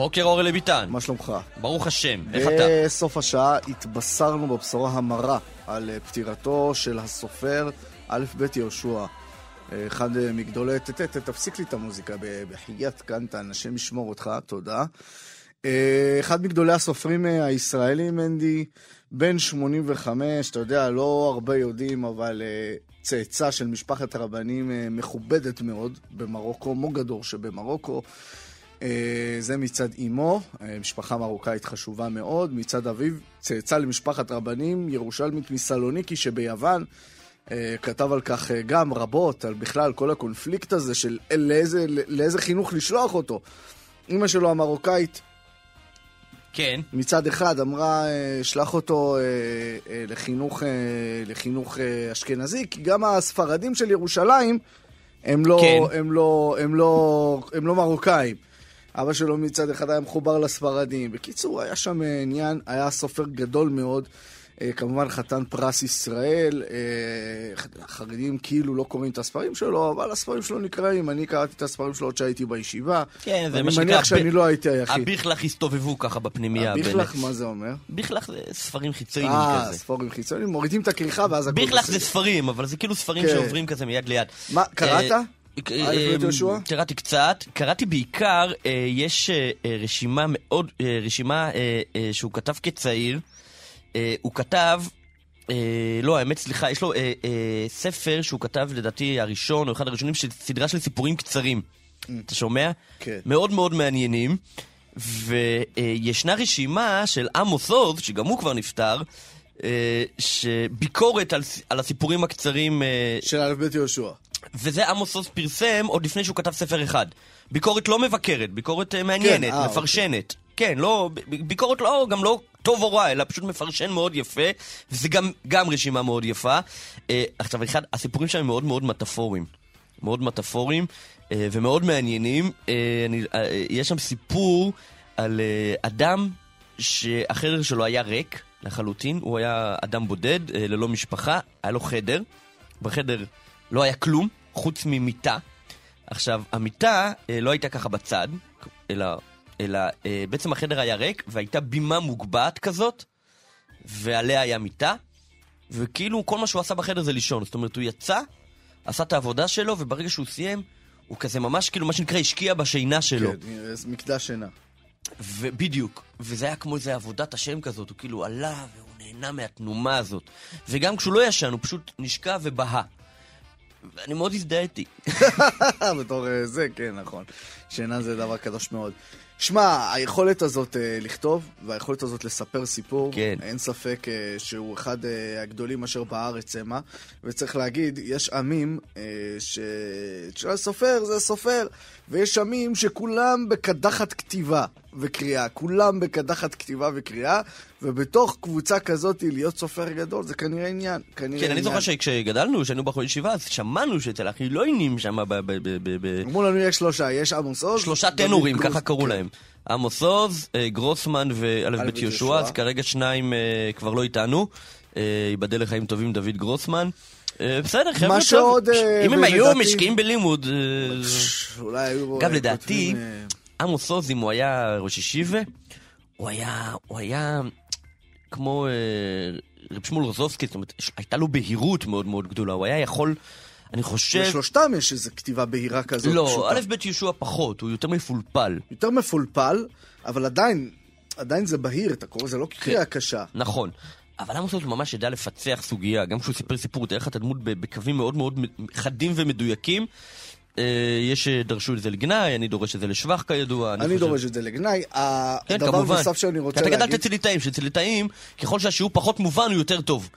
בוקר אור אלי ביטן. מה שלומך? ברוך השם, איך אתה? בסוף השעה התבשרנו בבשורה המרה על אה, פטירתו של הסופר א' ב' יהושע. אה, אחד אה, מגדולי... ת- ת- ת- תפסיק לי את המוזיקה בחייאת קנטן, השם ישמור אותך, תודה. אחד מגדולי הסופרים הישראלים, מנדי, בן 85, אתה יודע, לא הרבה יודעים, אבל צאצא של משפחת רבנים מכובדת מאוד במרוקו, מוגדור שבמרוקו. אה, זה מצד אמו, אה, משפחה מרוקאית חשובה מאוד, מצד אביו, צאצא למשפחת רבנים, ירושלמית מסלוניקי שביוון. אה, כתב על כך גם רבות, על בכלל כל הקונפליקט הזה של לאיזה, לאיזה חינוך לשלוח אותו. אימא שלו המרוקאית כן. מצד אחד אמרה, שלח אותו לחינוך, לחינוך אשכנזי, כי גם הספרדים של ירושלים הם לא, כן. הם לא, הם לא, הם לא מרוקאים. אבא שלו מצד אחד היה מחובר לספרדים. בקיצור, היה שם אה, עניין, היה סופר גדול מאוד. אה, כמובן חתן פרס ישראל, אה, החרדים כאילו לא קוראים את הספרים שלו, אבל הספרים שלו נקראים, אני קראתי את הספרים שלו עוד שהייתי בישיבה. כן, זה אני מה שנקרא... מניח שאני לא הייתי היחיד. הביכלך הסתובבו ככה בפנימייה. הביכלך. מה זה אומר? ביכלך זה ספרים חיצוניים אה, כזה. ספורים חיצוניים, מורידים את הכריכה ואז ביכלך בסדר. זה ספרים, אבל זה כאילו ספרים כן. שעוברים כזה מיד ליד. מה, קראת? אה, א' ב' יהושע? קראתי קצת, קראתי בעיקר, אה, יש אה, אה, רשימה מאוד, אה, רשימה אה, אה, שהוא כתב כצעיר, אה, הוא כתב, אה, לא האמת סליחה, יש לו אה, אה, ספר שהוא כתב לדעתי הראשון או אחד הראשונים של סדרה של סיפורים קצרים, אתה שומע? כן. מאוד מאוד מעניינים, וישנה רשימה של עמוס עוז, שגם הוא כבר נפטר, אה, שביקורת על, על הסיפורים הקצרים אה, של א' ב' יהושע. וזה עמוס עוז פרסם עוד לפני שהוא כתב ספר אחד. ביקורת לא מבקרת, ביקורת אה, מעניינת, כן, אה, מפרשנת. כן, לא, ביקורת לא, גם לא טוב או רע, אלא פשוט מפרשן מאוד יפה, וזה גם, גם רשימה מאוד יפה. אה, עכשיו, אחד, הסיפורים שלהם מאוד מאוד מטאפוריים. מאוד מטאפוריים אה, ומאוד מעניינים. אה, אני, אה, יש שם סיפור על אה, אדם שהחדר שלו היה ריק לחלוטין, הוא היה אדם בודד, אה, ללא משפחה, היה לו חדר. בחדר לא היה כלום, חוץ ממיטה. עכשיו, המיטה אה, לא הייתה ככה בצד, אלא, אלא אה, בעצם החדר היה ריק, והייתה בימה מוגבעת כזאת, ועליה היה מיטה, וכאילו כל מה שהוא עשה בחדר זה לישון. זאת אומרת, הוא יצא, עשה את העבודה שלו, וברגע שהוא סיים, הוא כזה ממש כאילו, מה שנקרא, השקיע בשינה שלו. כן, מקדש שינה. ובדיוק, וזה היה כמו איזה עבודת השם כזאת, הוא כאילו עלה והוא נהנה מהתנומה הזאת. וגם כשהוא לא ישן, הוא פשוט נשקע ובהה. ואני מאוד הזדהיתי. בתור אה, זה, כן, נכון. שינה זה דבר קדוש מאוד. שמע, היכולת הזאת אה, לכתוב, והיכולת הזאת לספר סיפור, כן. אין ספק אה, שהוא אחד אה, הגדולים אשר בארץ המה. וצריך להגיד, יש עמים אה, ש... שהסופר זה סופר, ויש עמים שכולם בקדחת כתיבה וקריאה. כולם בקדחת כתיבה וקריאה, ובתוך קבוצה כזאת להיות סופר גדול זה כנראה עניין. כנראה כן, אני עניין. זוכר שכשגדלנו, כשהיינו בחור ישיבה, אז שמענו שאצל החילונים שם ב... ב- ב- ב- ב- אמרו לנו יש שלושה, יש עמוס עוז. שלושה טנורים, גרוס- ככה קראו כן. להם. עמוס עוז, אה, גרוסמן ואלף בית יהושע. אז כרגע שניים אה, כבר לא איתנו. אה, ייבדל לחיים טובים דוד גרוסמן. בסדר, חבר'ה, טוב. שעוד, אה, אם הם היו משקיעים בלימוד... אה, אולי היו... אגב, לדעתי, אה, עמוס עוז, אם הוא היה ראש ישיבה, הוא היה, הוא היה כמו רב שמואל רזובסקי, זאת אומרת, הייתה לו בהירות מאוד מאוד גדולה, הוא היה יכול, אני חושב... לשלושתם יש איזו כתיבה בהירה כזאת לא, פשוטה. א' ב' יהושע פחות, הוא יותר מפולפל. יותר מפולפל, אבל עדיין, עדיין זה בהיר, אתה קורא, זה לא קריאה קשה. נכון. אבל עמוס עוז ממש ידע לפצח סוגיה, גם כשהוא סיפר סיפור, תאר לך את הדמות בקווים מאוד מאוד חדים ומדויקים. אה, יש שדרשו את זה לגנאי, אני דורש את זה לשבח כידוע. אני חושב- דורש את זה לגנאי. כן, הדבר כמובן. נוסף שאני רוצה כי אתה גדלת להגיד... אצל ליטאים, שאצל ליטאים, ככל שהשיעור פחות מובן, הוא יותר טוב.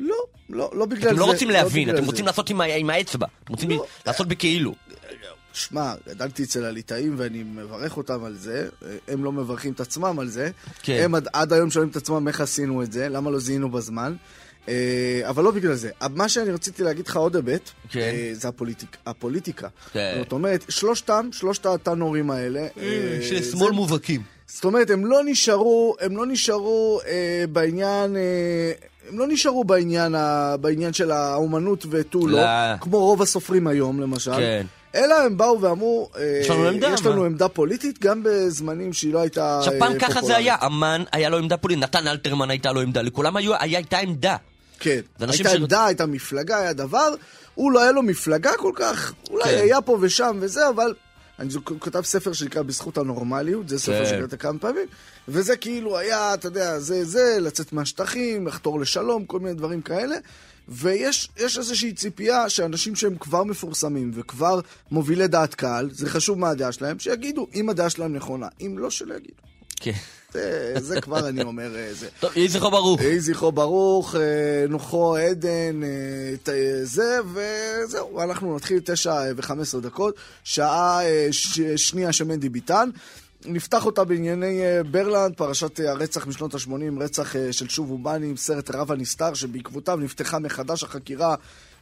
לא, לא, לא בגלל זה. אתם לא רוצים להבין, בגלל אתם זה. רוצים לעשות עם עם האצבע. אתם רוצים לא. לעשות בכאילו. שמע, גדלתי אצל הליטאים ואני מברך אותם על זה, הם לא מברכים את עצמם על זה. כן. הם עד, עד היום שואלים את עצמם איך עשינו את זה, למה לא זיהינו בזמן. אה, אבל לא בגלל זה. מה שאני רציתי להגיד לך עוד היבט, כן. אה, זה הפוליטיק, הפוליטיקה. כן. זאת אומרת, שלושתם, שלושת הטנורים האלה, אה, של זה- שמאל מובהקים. זאת אומרת, הם לא נשארו, הם לא נשארו אה, בעניין, אה, הם לא נשארו בעניין, ה, בעניין של האומנות ותו לא. כמו רוב הסופרים היום למשל. כן. אלא הם באו ואמרו, אה, יש לנו עמדה, יש לנו? עמדה פוליטית, גם בזמנים שהיא לא הייתה עכשיו, פעם אה, ככה זה. היה, אמן היה לו עמדה פוליטית, נתן אלתרמן הייתה לו עמדה, לכולם היו- היה- הייתה עמדה. כן, הייתה עמדה, הייתה מפלגה, היה דבר, הוא לא היה לו מפלגה כל כך, אולי כן. היה פה ושם וזה, אבל... אני כתב ספר שנקרא בזכות הנורמליות, זה ספר כן. שקראת כמה פעמים, וזה כאילו היה, אתה יודע, זה זה, לצאת מהשטחים, לחתור לשלום, כל מיני דברים כאלה, ויש יש איזושהי ציפייה שאנשים שהם כבר מפורסמים וכבר מובילי דעת קהל, זה חשוב מה הדעה שלהם, שיגידו אם הדעה שלהם נכונה, אם לא, שלא יגידו. כן. זה, זה כבר אני אומר, אה, זה. טוב, יהי זכרו ברוך. יהי זכרו ברוך, אה, נוחו עדן, אה, זה, וזהו, אנחנו נתחיל תשע וחמש עשרה דקות, שעה ש- שנייה של מנדי ביטן. נפתח אותה בענייני אה, ברלנד, פרשת אה, הרצח משנות ה-80, רצח אה, של שוב אובני עם סרט רב הנסתר, שבעקבותיו נפתחה מחדש החקירה.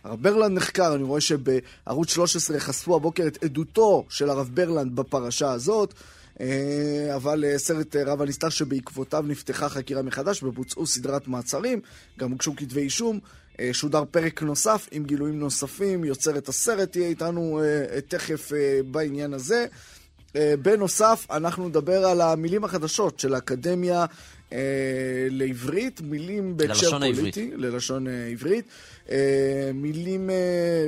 הרב ברלנד נחקר, אני רואה שבערוץ 13 חשפו הבוקר את עדותו של הרב ברלנד בפרשה הזאת. אבל סרט רב הנסתר שבעקבותיו נפתחה חקירה מחדש ובוצעו סדרת מעצרים, גם הוגשו כתבי אישום. שודר פרק נוסף עם גילויים נוספים, יוצרת הסרט תהיה איתנו תכף בעניין הזה. אה, בנוסף, אנחנו נדבר על המילים החדשות של האקדמיה אה, לעברית, מילים בהקשר ללשון פוליטי, ללשון אה, עברית, אה, מילים אה,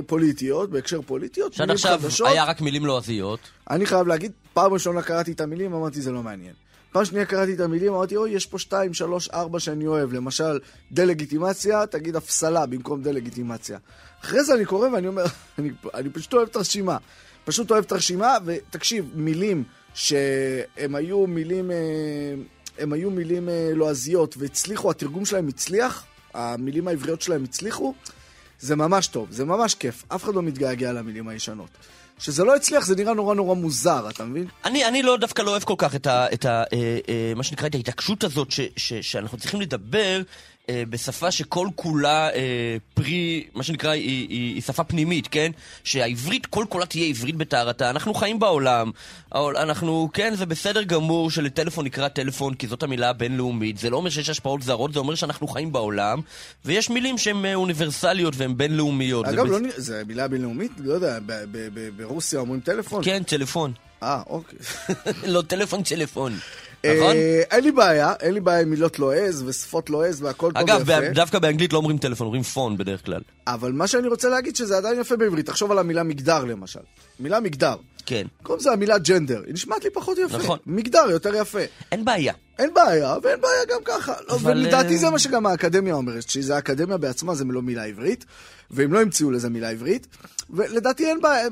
פוליטיות, בהקשר פוליטיות, שעד מילים עכשיו חדשות. היה רק מילים לועזיות. אני חייב להגיד, פעם ראשונה קראתי את המילים, אמרתי זה לא מעניין. פעם שנייה קראתי את המילים, אמרתי, אוי, יש פה שתיים, שלוש, ארבע שאני אוהב. למשל, דה-לגיטימציה, תגיד הפסלה במקום דה-לגיטימציה. אחרי זה אני קורא ואני אומר, אני, אני פשוט אוהב את הרשימה. פשוט אוהב את הרשימה, ותקשיב, מילים שהם היו מילים, אה, הם היו מילים אה, לועזיות והצליחו, התרגום שלהם הצליח, המילים העבריות שלהם הצליחו, זה ממש טוב, זה ממש כיף. אף אחד לא מתגעגע למילים הישנות. כשזה לא הצליח זה נראה נורא נורא מוזר, אתה מבין? אני, אני לא, דווקא לא אוהב כל כך את ה... את ה אה, אה, מה שנקרא, את ההתעקשות הזאת ש, ש, שאנחנו צריכים לדבר אה, בשפה שכל כולה אה, פרי, מה שנקרא, היא, היא, היא שפה פנימית, כן? שהעברית, כל כולה תהיה עברית בטהרתה. אנחנו חיים בעולם, אנחנו, כן, זה בסדר גמור שלטלפון נקרא טלפון, כי זאת המילה הבינלאומית. זה לא אומר שיש השפעות זרות, זה אומר שאנחנו חיים בעולם, ויש מילים שהן אה, אוניברסליות והן בינלאומיות. זה אגב, בס- לא, נראה- זה מילה בינלאומית? לא יודע, ברוסיה אומרים טלפון? כן, טלפון. אה, אוקיי. לא, טלפון, טלפון. נכון? אה, אין לי בעיה, אין לי בעיה עם מילות לועז ושפות לועז והכל טוב אגב, ויפה. ב- דווקא באנגלית לא אומרים טלפון, אומרים פון בדרך כלל. אבל מה שאני רוצה להגיד שזה עדיין יפה בעברית. תחשוב על המילה מגדר למשל. מילה מגדר. כן. במקום זה המילה ג'נדר. היא נשמעת לי פחות יפה. נכון. מגדר יותר יפה. אין בעיה. אין בעיה, ואין בעיה גם ככה. לא, אבל, ולדעתי אה, זה מה שגם האקדמיה אומרת, שזה האקדמיה בעצמה זה לא מילה עברית, והם לא המציאו לזה מילה עברית, ולדעתי אין בעיה,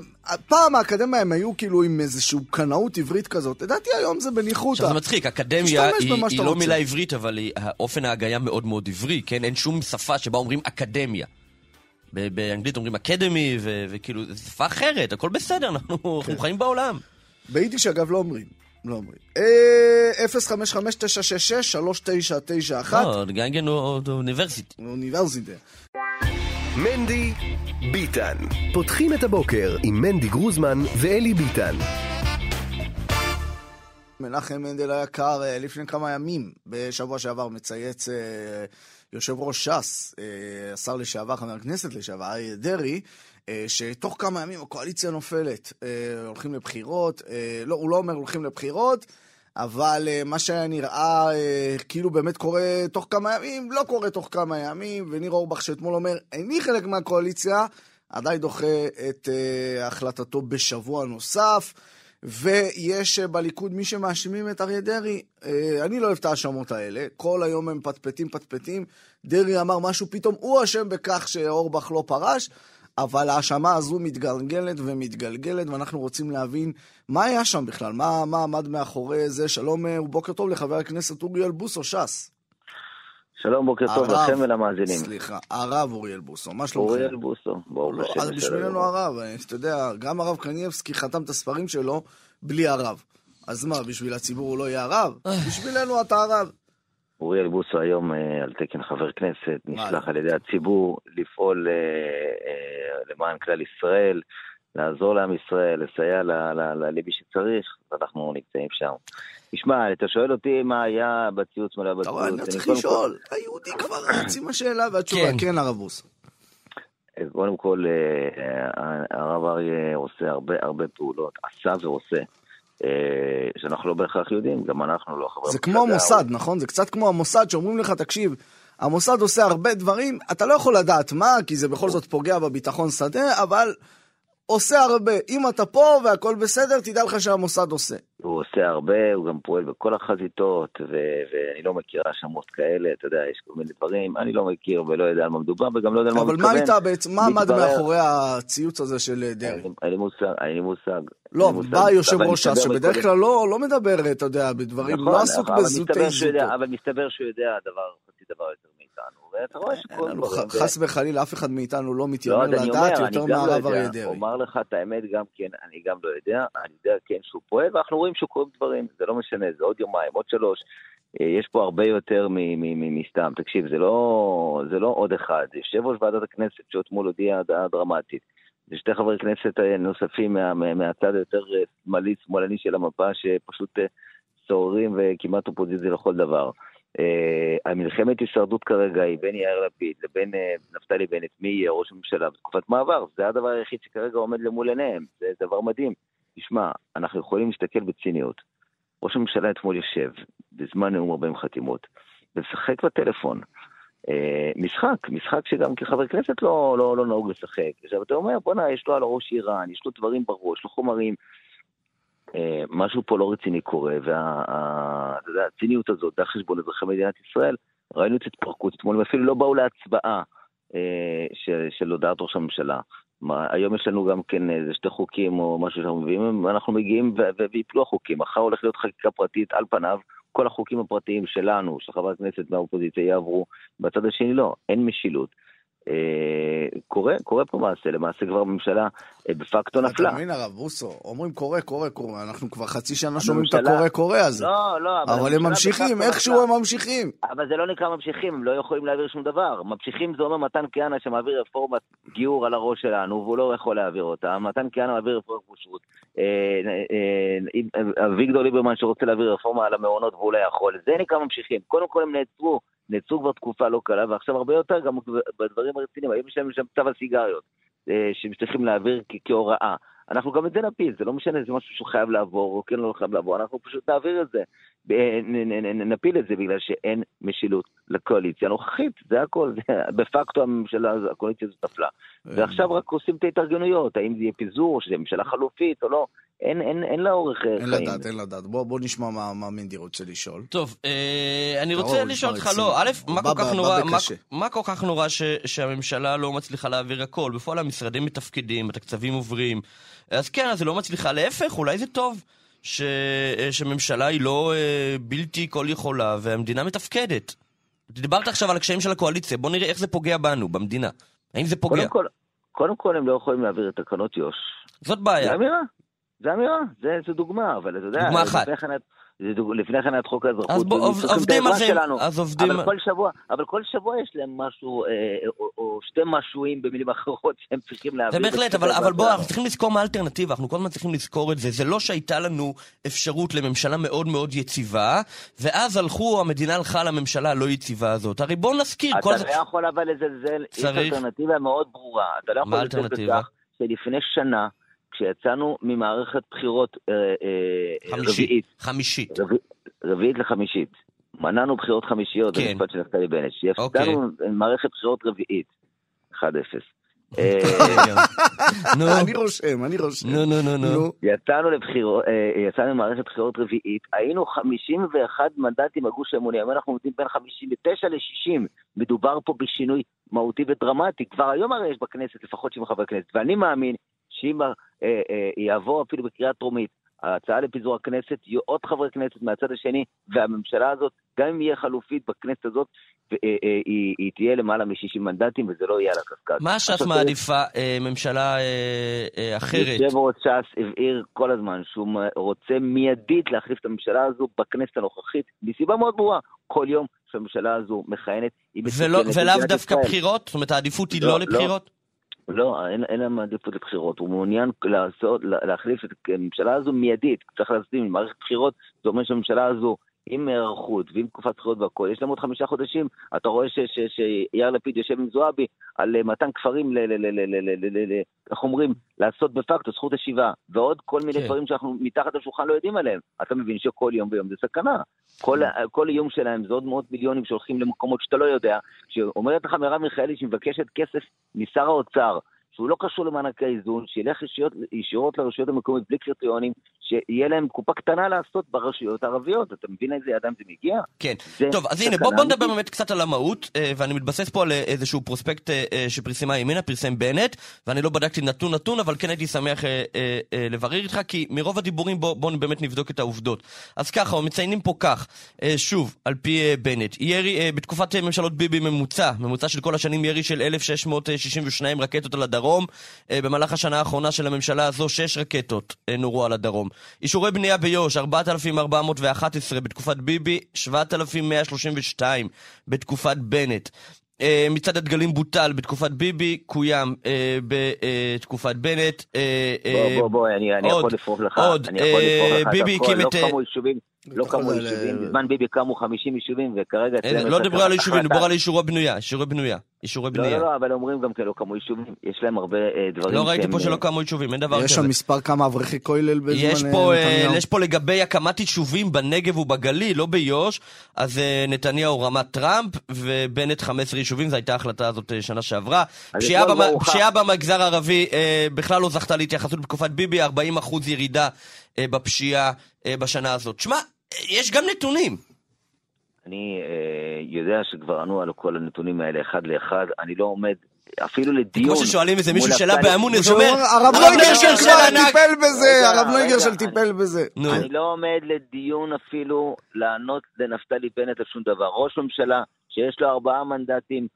פעם האקדמיה הם היו כאילו עם איזושהי קנאות עברית כזאת, לדעתי היום זה בניחותא. עכשיו זה מצחיק, אקדמיה היא, היא לא רוצה. מילה עברית, אבל היא, האופן ההגיה מאוד מאוד עברי, כן? אין שום שפה שבה אומרים אקדמיה. באנגלית אומרים אקדמי, וכאילו, זו שפה אחרת, הכל בסדר, אנחנו, כן. אנחנו חיים בעולם. ביידיש אגב לא אומרים. לא אומרים. אה, 055-966-3991, לא, גנגן הוא אוניברסיטי. אוניברסיטה. מנדי ביטן. פותחים את הבוקר עם מנדי גרוזמן ואלי ביטן. מנחם מנדל היקר, אה, לפני כמה ימים, בשבוע שעבר, מצייץ אה, יושב ראש ש"ס, אה, השר לשעבר, חבר הכנסת לשעבר, אריה דרעי, אה, שתוך כמה ימים הקואליציה נופלת, אה, הולכים לבחירות, לא, הוא לא אומר הולכים לבחירות, אבל מה שהיה נראה אה, כאילו באמת קורה תוך כמה ימים, לא קורה תוך כמה ימים, וניר אורבך שאתמול אומר, איני חלק מהקואליציה, עדיין דוחה את החלטתו בשבוע נוסף. ויש אה, בליכוד מי שמאשימים את אריה דרעי. אה, אני לא אוהב את ההאשמות האלה. כל היום הם פטפטים פטפטים. דרעי אמר משהו, פתאום הוא אשם בכך שאורבך לא פרש, אבל ההאשמה הזו מתגלגלת ומתגלגלת, ואנחנו רוצים להבין מה היה שם בכלל, מה, מה עמד מאחורי זה. שלום אה, ובוקר טוב לחבר הכנסת אוריאל בוסו, ש"ס. שלום, בוקר טוב הרב, לכם ולמאזינים. סליחה, הרב אוריאל בוסו, מה שלומכם? אוריאל בוסו, ברוך לא, השם. אז בשבילנו. הרב, אה, אתה יודע, גם הרב קניבסקי חתם את הספרים שלו בלי הרב. אז מה, בשביל הציבור הוא לא יהיה הרב? בשבילנו אתה הרב. אוריאל בוסו היום אה, על תקן חבר כנסת, נשלח על ידי הציבור לפעול אה, אה, למען כלל ישראל, לעזור לעם ישראל, לסייע ל- ל- ל- למי שצריך, ואנחנו נמצאים שם. תשמע, אתה שואל אותי מה היה בציוץ מלא בציוץ. אתה רואה, אני צריך לשאול. היהודי כבר רץ עם השאלה והתשובה, כן. כן הרב בוסו. אז קודם כל, אה, הרב אריה עושה הרבה הרבה פעולות, עשה ועושה, אה, שאנחנו לא בהכרח יודעים, גם אנחנו לא חברי זה כמו המוסד, נכון? זה קצת כמו המוסד שאומרים לך, תקשיב, המוסד עושה הרבה דברים, אתה לא יכול לדעת מה, כי זה בכל זאת פוגע בביטחון שדה, אבל עושה הרבה. אם אתה פה והכל בסדר, תדע לך שהמוסד עושה. הוא עושה הרבה, הוא גם פועל בכל החזיתות, ו- ואני לא מכיר האשמות כאלה, אתה יודע, יש כל מיני דברים, אני לא מכיר ולא יודע על מה מדובר, וגם לא יודע על מה הוא אבל מתכוון. מה הייתה בעצם, מה עמד מאחורי הציוץ הזה של אין דרעי? אין לי מושג, אין לי מושג. לא. בא יושב ראש ש"ס, שבדרך כלל לא לא מדבר, אתה יודע, בדברים, נכון, לא עסוק בזוטי זוטות. אבל מסתבר שהוא יודע דבר, חצי דבר יותר מאיתנו, ואתה רואה שכל דברים... ח- חס וחלילה, אף אחד מאיתנו לא מתיימר לא, לדעת יותר גם לא מהרב אריה דרעי. אומר לך את האמת גם כן, אני גם לא יודע, אני יודע כן שהוא פועל, ואנחנו רואים שהוא קוראים דברים, זה לא משנה, זה עוד יומיים, עוד שלוש, אה, יש פה הרבה יותר מסתם, תקשיב, זה לא, זה לא עוד אחד, יושב ראש ועדת הכנסת שאתמול הודיע הודעה דרמטית, זה שתי חברי כנסת אה, נוספים מה, מה- מהצד היותר אה, שמאלי, שמאלני של המפה, שפשוט סוררים וכמעט אופוזיציה לכל דבר. המלחמת הישרדות כרגע היא בין יאיר לפיד לבין נפתלי בנט, מי יהיה ראש הממשלה? בתקופת מעבר, זה הדבר היחיד שכרגע עומד למול עיניהם, זה דבר מדהים. תשמע, אנחנו יכולים להסתכל בציניות. ראש הממשלה אתמול יושב, בזמן נאום 40 חתימות, ומשחק בטלפון. אה, משחק, משחק שגם כחבר כנסת לא, לא, לא נהוג לשחק. עכשיו אתה אומר, בואנה, יש לו על הראש איראן, יש לו דברים בראש, יש לו חומרים. אה, משהו פה לא רציני קורה, והציניות הזאת, זה על חשבון אזרחי מדינת ישראל, ראינו את התפרקות אתמול, הם אפילו לא באו להצבעה אה, של, של הודעת ראש הממשלה. מה, היום יש לנו גם כן איזה שתי חוקים או משהו שאנחנו מביאים, אנחנו מגיעים ויפלו החוקים. מחר הולך להיות חקיקה פרטית על פניו, כל החוקים הפרטיים שלנו, של חברי הכנסת מהאופוזיציה יעברו, בצד השני לא, אין משילות. אה, קורה, קורה פה מעשה, למעשה כבר הממשלה אה, דה פקטו נפלה. אתה מבין הרב בוסו? אומרים קורה, קורה, קורה. אנחנו כבר חצי שנה שומעים את הקורה, קורה הזה. לא, לא, אבל הם הממשלה ממשיכים, איכשהו. הם ממשיכים. אבל זה לא נקרא ממשיכים, הם לא יכולים להעביר שום דבר. ממשיכים זה אומר מתן כהנא שמעביר רפורמת גיור על הראש שלנו, והוא לא יכול להעביר אותה. מתן כהנא מעביר רפורמת כשרות. אה, אביגדור ליברמן שרוצה להעביר רפורמה על המעונות והוא לא יכול. זה נקרא ממשיכים. קודם כל הם נעצרו, נעצרו כבר תקופה לא קלה, ועכשיו הרבה יותר גם בדברים הרציניים. היום יש להם שם צו הסיגריות, אה, שהם צריכים להעביר כהוראה. אנחנו גם את זה נפיל, זה לא משנה, זה משהו שחייב לעבור, או כן לא חייב לעבור, אנחנו פשוט נעביר את זה. נ- נפיל את זה בגלל שאין משילות לקואליציה הנוכחית, זה הכל. דה פקטו הממשלה, הקואליציה הזאת נפלה. ועכשיו רק עושים את ההתארגנויות, האם זה יהיה פיזור, שזה ממשלה חלופית או לא, אין, אין, אין לה אורך אה, אין חיים. לדעת, אין לדעת. בוא בוא נשמע מה- מה מינדי רוצה לשאול. טוב, אה, אני רוצה לשאול אותך. לא, א', מה כל כך נורא, מה-. מה כל כך נורא ש- שהממשלה לא מצליחה להעביר הכל? בפועל המשרדים מתפקדים, התקציבים עוברים. אז כן, אז היא לא מצליחה, להפך, אולי זה טוב. ש... אה, שממשלה היא לא אה, בלתי כל יכולה והמדינה מתפקדת. דיברת עכשיו על הקשיים של הקואליציה, בוא נראה איך זה פוגע בנו, במדינה. האם זה פוגע? קודם כל, קודם כל הם לא יכולים להעביר את תקנות יו"ש. זאת זה בעיה. אמירה, זה אמירה, זה, זה דוגמה, אבל אתה יודע, דוגמה אחת. לפני כן. לפני כן היה את חוק האזרחות, אז בוא, והם עוב- צריכים את עובדים זה, שלנו. אז עובדים... אבל כל שבוע, אבל כל שבוע יש להם משהו, אה, או, או שתי משואים במילים אחרות שהם צריכים להעביר. זה בהחלט, אבל, אבל בוא. אנחנו צריכים לזכור מה האלטרנטיבה, אנחנו כל הזמן צריכים לזכור את זה. זה לא שהייתה לנו אפשרות לממשלה מאוד מאוד יציבה, ואז הלכו, המדינה הלכה לממשלה הלא יציבה הזאת. הרי בואו נזכיר, אתה. לא יכול אבל לזלזל, יש צריך. אלטרנטיבה מאוד ברורה. לא מה האלטרנטיבה? שלפני שנה, כשיצאנו ממערכת בחירות אה, אה, חמישית. רביעית, חמישית. רביע- רביעית לחמישית, מנענו בחירות חמישיות כן. במשפט של נפתלי בנט, אוקיי. שיצאנו מערכת בחירות רביעית, 1-0. אה, נו, אני רושם, אני רושם. נו, נו, נו, נו. יצאנו לבחירות, יצאנו למערכת בחירות רביעית, היינו 51 מנדטים בגוש האמוני, היום אנחנו עומדים בין 59 ל-60, מדובר פה בשינוי מהותי ודרמטי, כבר היום הרי יש בכנסת לפחות 70 חברי כנסת, ואני מאמין שאם אה, אה, יעבור אפילו בקריאה טרומית ההצעה לפיזור הכנסת, יהיו עוד חברי כנסת מהצד השני, והממשלה הזאת, גם אם יהיה חלופית בכנסת הזאת, אה, אה, היא, היא תהיה למעלה מ-60 מנדטים, וזה לא יהיה על הקשקש. מה ש"ס עכשיו, מעדיפה? אה, ממשלה אה, אה, אחרת? יושב ראש ש"ס הבהיר כל הזמן שהוא רוצה מיידית להחליף את הממשלה הזו בכנסת הנוכחית, מסיבה מאוד ברורה. כל יום שהממשלה הזו מכהנת, היא מסוכנת ולאו דווקא. בחירות? זאת אומרת, העדיפות היא לא, לא לא. לבחירות? לא, אין, אין להם עדיפות לבחירות. הוא מעוניין לעשות, לה- להחליף את הממשלה הזו מיידית. צריך להסכים, מערכת בחירות, זה אומר שהממשלה הזו, עם היערכות ועם תקופת זכויות והכול, יש להם עוד חמישה חודשים, אתה רואה שיאיר לפיד יושב עם זועבי על אה, מתן כפרים, איך אומרים, לעשות בפקטו זכות השיבה, ועוד כל מיני כן. דברים שאנחנו מתחת לשולחן לא יודעים עליהם. אתה מבין שכל יום ויום זה סכנה. כן. כל איום שלהם זה עוד מאות מיליונים שהולכים למקומות שאתה לא יודע. שאומרת לך מרב מיכאלי שמבקשת כסף משר האוצר, שהוא לא קשור למענקי האיזון, שילך ישירות, ישירות לרשויות המקומיות בלי קריטריונים, שיהיה להם קופה קטנה לעשות ברשויות הערביות. אתה מבין איזה אדם זה מגיע? כן. זה טוב, אז הנה, בוא, בוא נדבר. באמת קצת על המהות, אה, ואני מתבסס פה על אה, איזשהו פרוספקט אה, שפרסמה ימינה, פרסם בנט, ואני לא בדקתי נתון נתון, אבל כן הייתי שמח אה, אה, אה, לברר איתך, כי מרוב הדיבורים בואו בוא באמת נבדוק את העובדות. אז ככה, מציינים פה כך, אה, שוב, על פי אה, בנט, ירי אה, בתקופת אה, ממשלות ביבי ממוצע, ממוצע של כל השנים ירי של 1,662 רקטות על הדרום, אה, במהלך השנה האחרונה של הממשלה הזו, 6 רקטות אה, נורו על הדרום. אישורי בנייה ביו"ש, 4,411 בתקופת ביבי, 7,132 בתקופת בנט. אה, מצעד הדגלים בוטל בתקופת ביבי, קוים אה, בתקופת בנט. אה, בוא, בוא, בוא, אני, אני עוד, יכול לפרוק לך. עוד, אני יכול אה, ביבי. הקים לא את, אה, קמו יישובים, לא קמו יישובים. בזמן ביבי קמו 50 יישובים, וכרגע. לא יש דיברו על היישובים, החלטה. דיברו על אישורי בנייה, אישורי בנייה, אישורי לא, בנייה. לא, לא, אבל אומרים גם כן, לא קמו יישובים. יש להם הרבה אה, דברים לא ראיתי פה שלא אה, קמו יישובים, אין דבר יש כזה. שם מספר כמה אברכי כולל בזמן יש אה, פה, נתניהו. יש פה לגבי הקמת יישובים בנגב ובגליל, לא ביו"ש, אז נתניהו רמת טראמפ, ובנט 15 יישובים, זו הייתה ההחלטה הזאת שנה שעברה. אז פשיעה במגזר הערבי בכלל לא זכתה להתייחסות בתקופת ביבי, 40% ירידה בפשיעה אה, בשנה הזאת. שמע, אה, יש גם נתונים. אני אה, יודע שכבר ענו על כל הנתונים האלה אחד לאחד. אני לא עומד אפילו לדיון. כמו ששואלים איזה מישהו שאלה באמון, אז שהוא אומר, הרב נויגרשל כבר ענק." טיפל בזה, הרב נויגרשל טיפל בזה. אני לא עומד לדיון אפילו לענות לנפתלי בנט על שום דבר. ראש ממשלה שיש לו ארבעה מנדטים,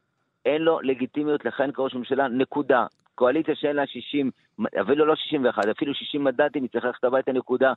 אין לו לגיטימיות לכהן כראש ממשלה, נקודה. קואליציה שאין לה 60, אפילו לא 61, אפילו 60 מנדטים, צריכה ללכת הביתה, נקודה.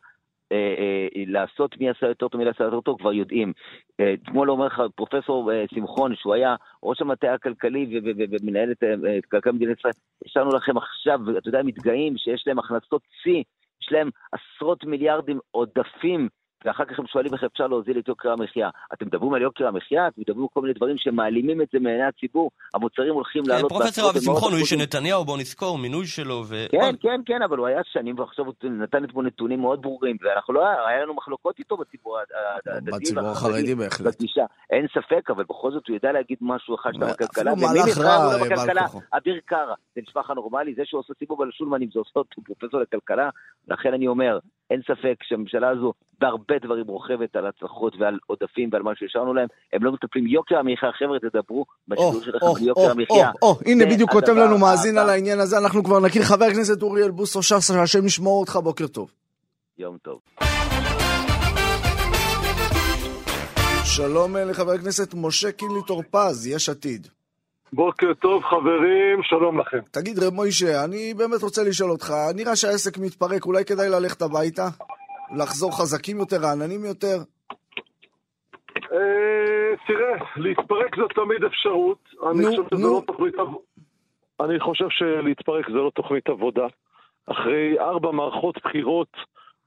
אה, אה, לעשות מי עשה יותר טוב, מי לא עשה יותר טוב, כבר יודעים. אה, אתמול אומר לך פרופסור שמחון, שהוא היה ראש המטה הכלכלי ומנהל את כלכלת מדינת ישראל, יש לנו לכם עכשיו, אתה יודע, מתגאים שיש להם הכנסות שיא, יש להם עשרות מיליארדים עודפים, ואחר כך הם שואלים איך אפשר להוזיל את יוקר המחיה. אתם מדברים על יוקר המחיה? אתם מדברים על כל מיני דברים שמעלימים את זה מעיני הציבור. המוצרים הולכים כן, לעלות פרופסור אבי שמחון הוא איש של. נתניהו, בואו נזכור, מינוי שלו, ו... כן, כן, כן, אבל הוא היה שנים, ועכשיו הוא נתן אתמול נתונים מאוד ברורים, ואנחנו לא, היה לנו מחלוקות איתו בציבור הדתי בציבור והחרדי, החרדי בהחלט. אין ספק, אבל בכל זאת הוא יודע להגיד משהו אחד שאתה אפילו בכלכלה, ומי מהלך נבחר רע, לא אה, בעל בכלכלה? אביר קארה. זה נשמע לך נורמלי? זה שהוא עושה סיבוב על השולמנים, זה עושה אותו פרופסור לכלכלה? לכן אני אומר, אין ספק שהממשלה הזו בהרבה דברים רוכבת על הצלחות ועל עודפים ועל מה שהשארנו להם. הם לא מטפלים יוקר המחיה, חבר'ה, תדברו בשידור שלכם על יוקר המחיה. או, הנה בדיוק כותב לנו מאזין. על העניין הזה, אנחנו כבר נכיר חבר הכנסת אוריאל בוסו ש"ס, שהשם ישמור אותך, בוקר טוב. יום טוב. שלום אה, לחבר הכנסת משה קינלי טור פז, יש עתיד. בוקר טוב חברים, שלום לכם. תגיד רב מוישה, אני באמת רוצה לשאול אותך, נראה שהעסק מתפרק, אולי כדאי ללכת הביתה? לחזור חזקים יותר, רעננים יותר? אה, תראה, להתפרק זאת תמיד אפשרות. אני חושב שזה. לא תוכנית עבודה. אני חושב שלהתפרק זה לא תוכנית עבודה. אחרי ארבע מערכות בחירות,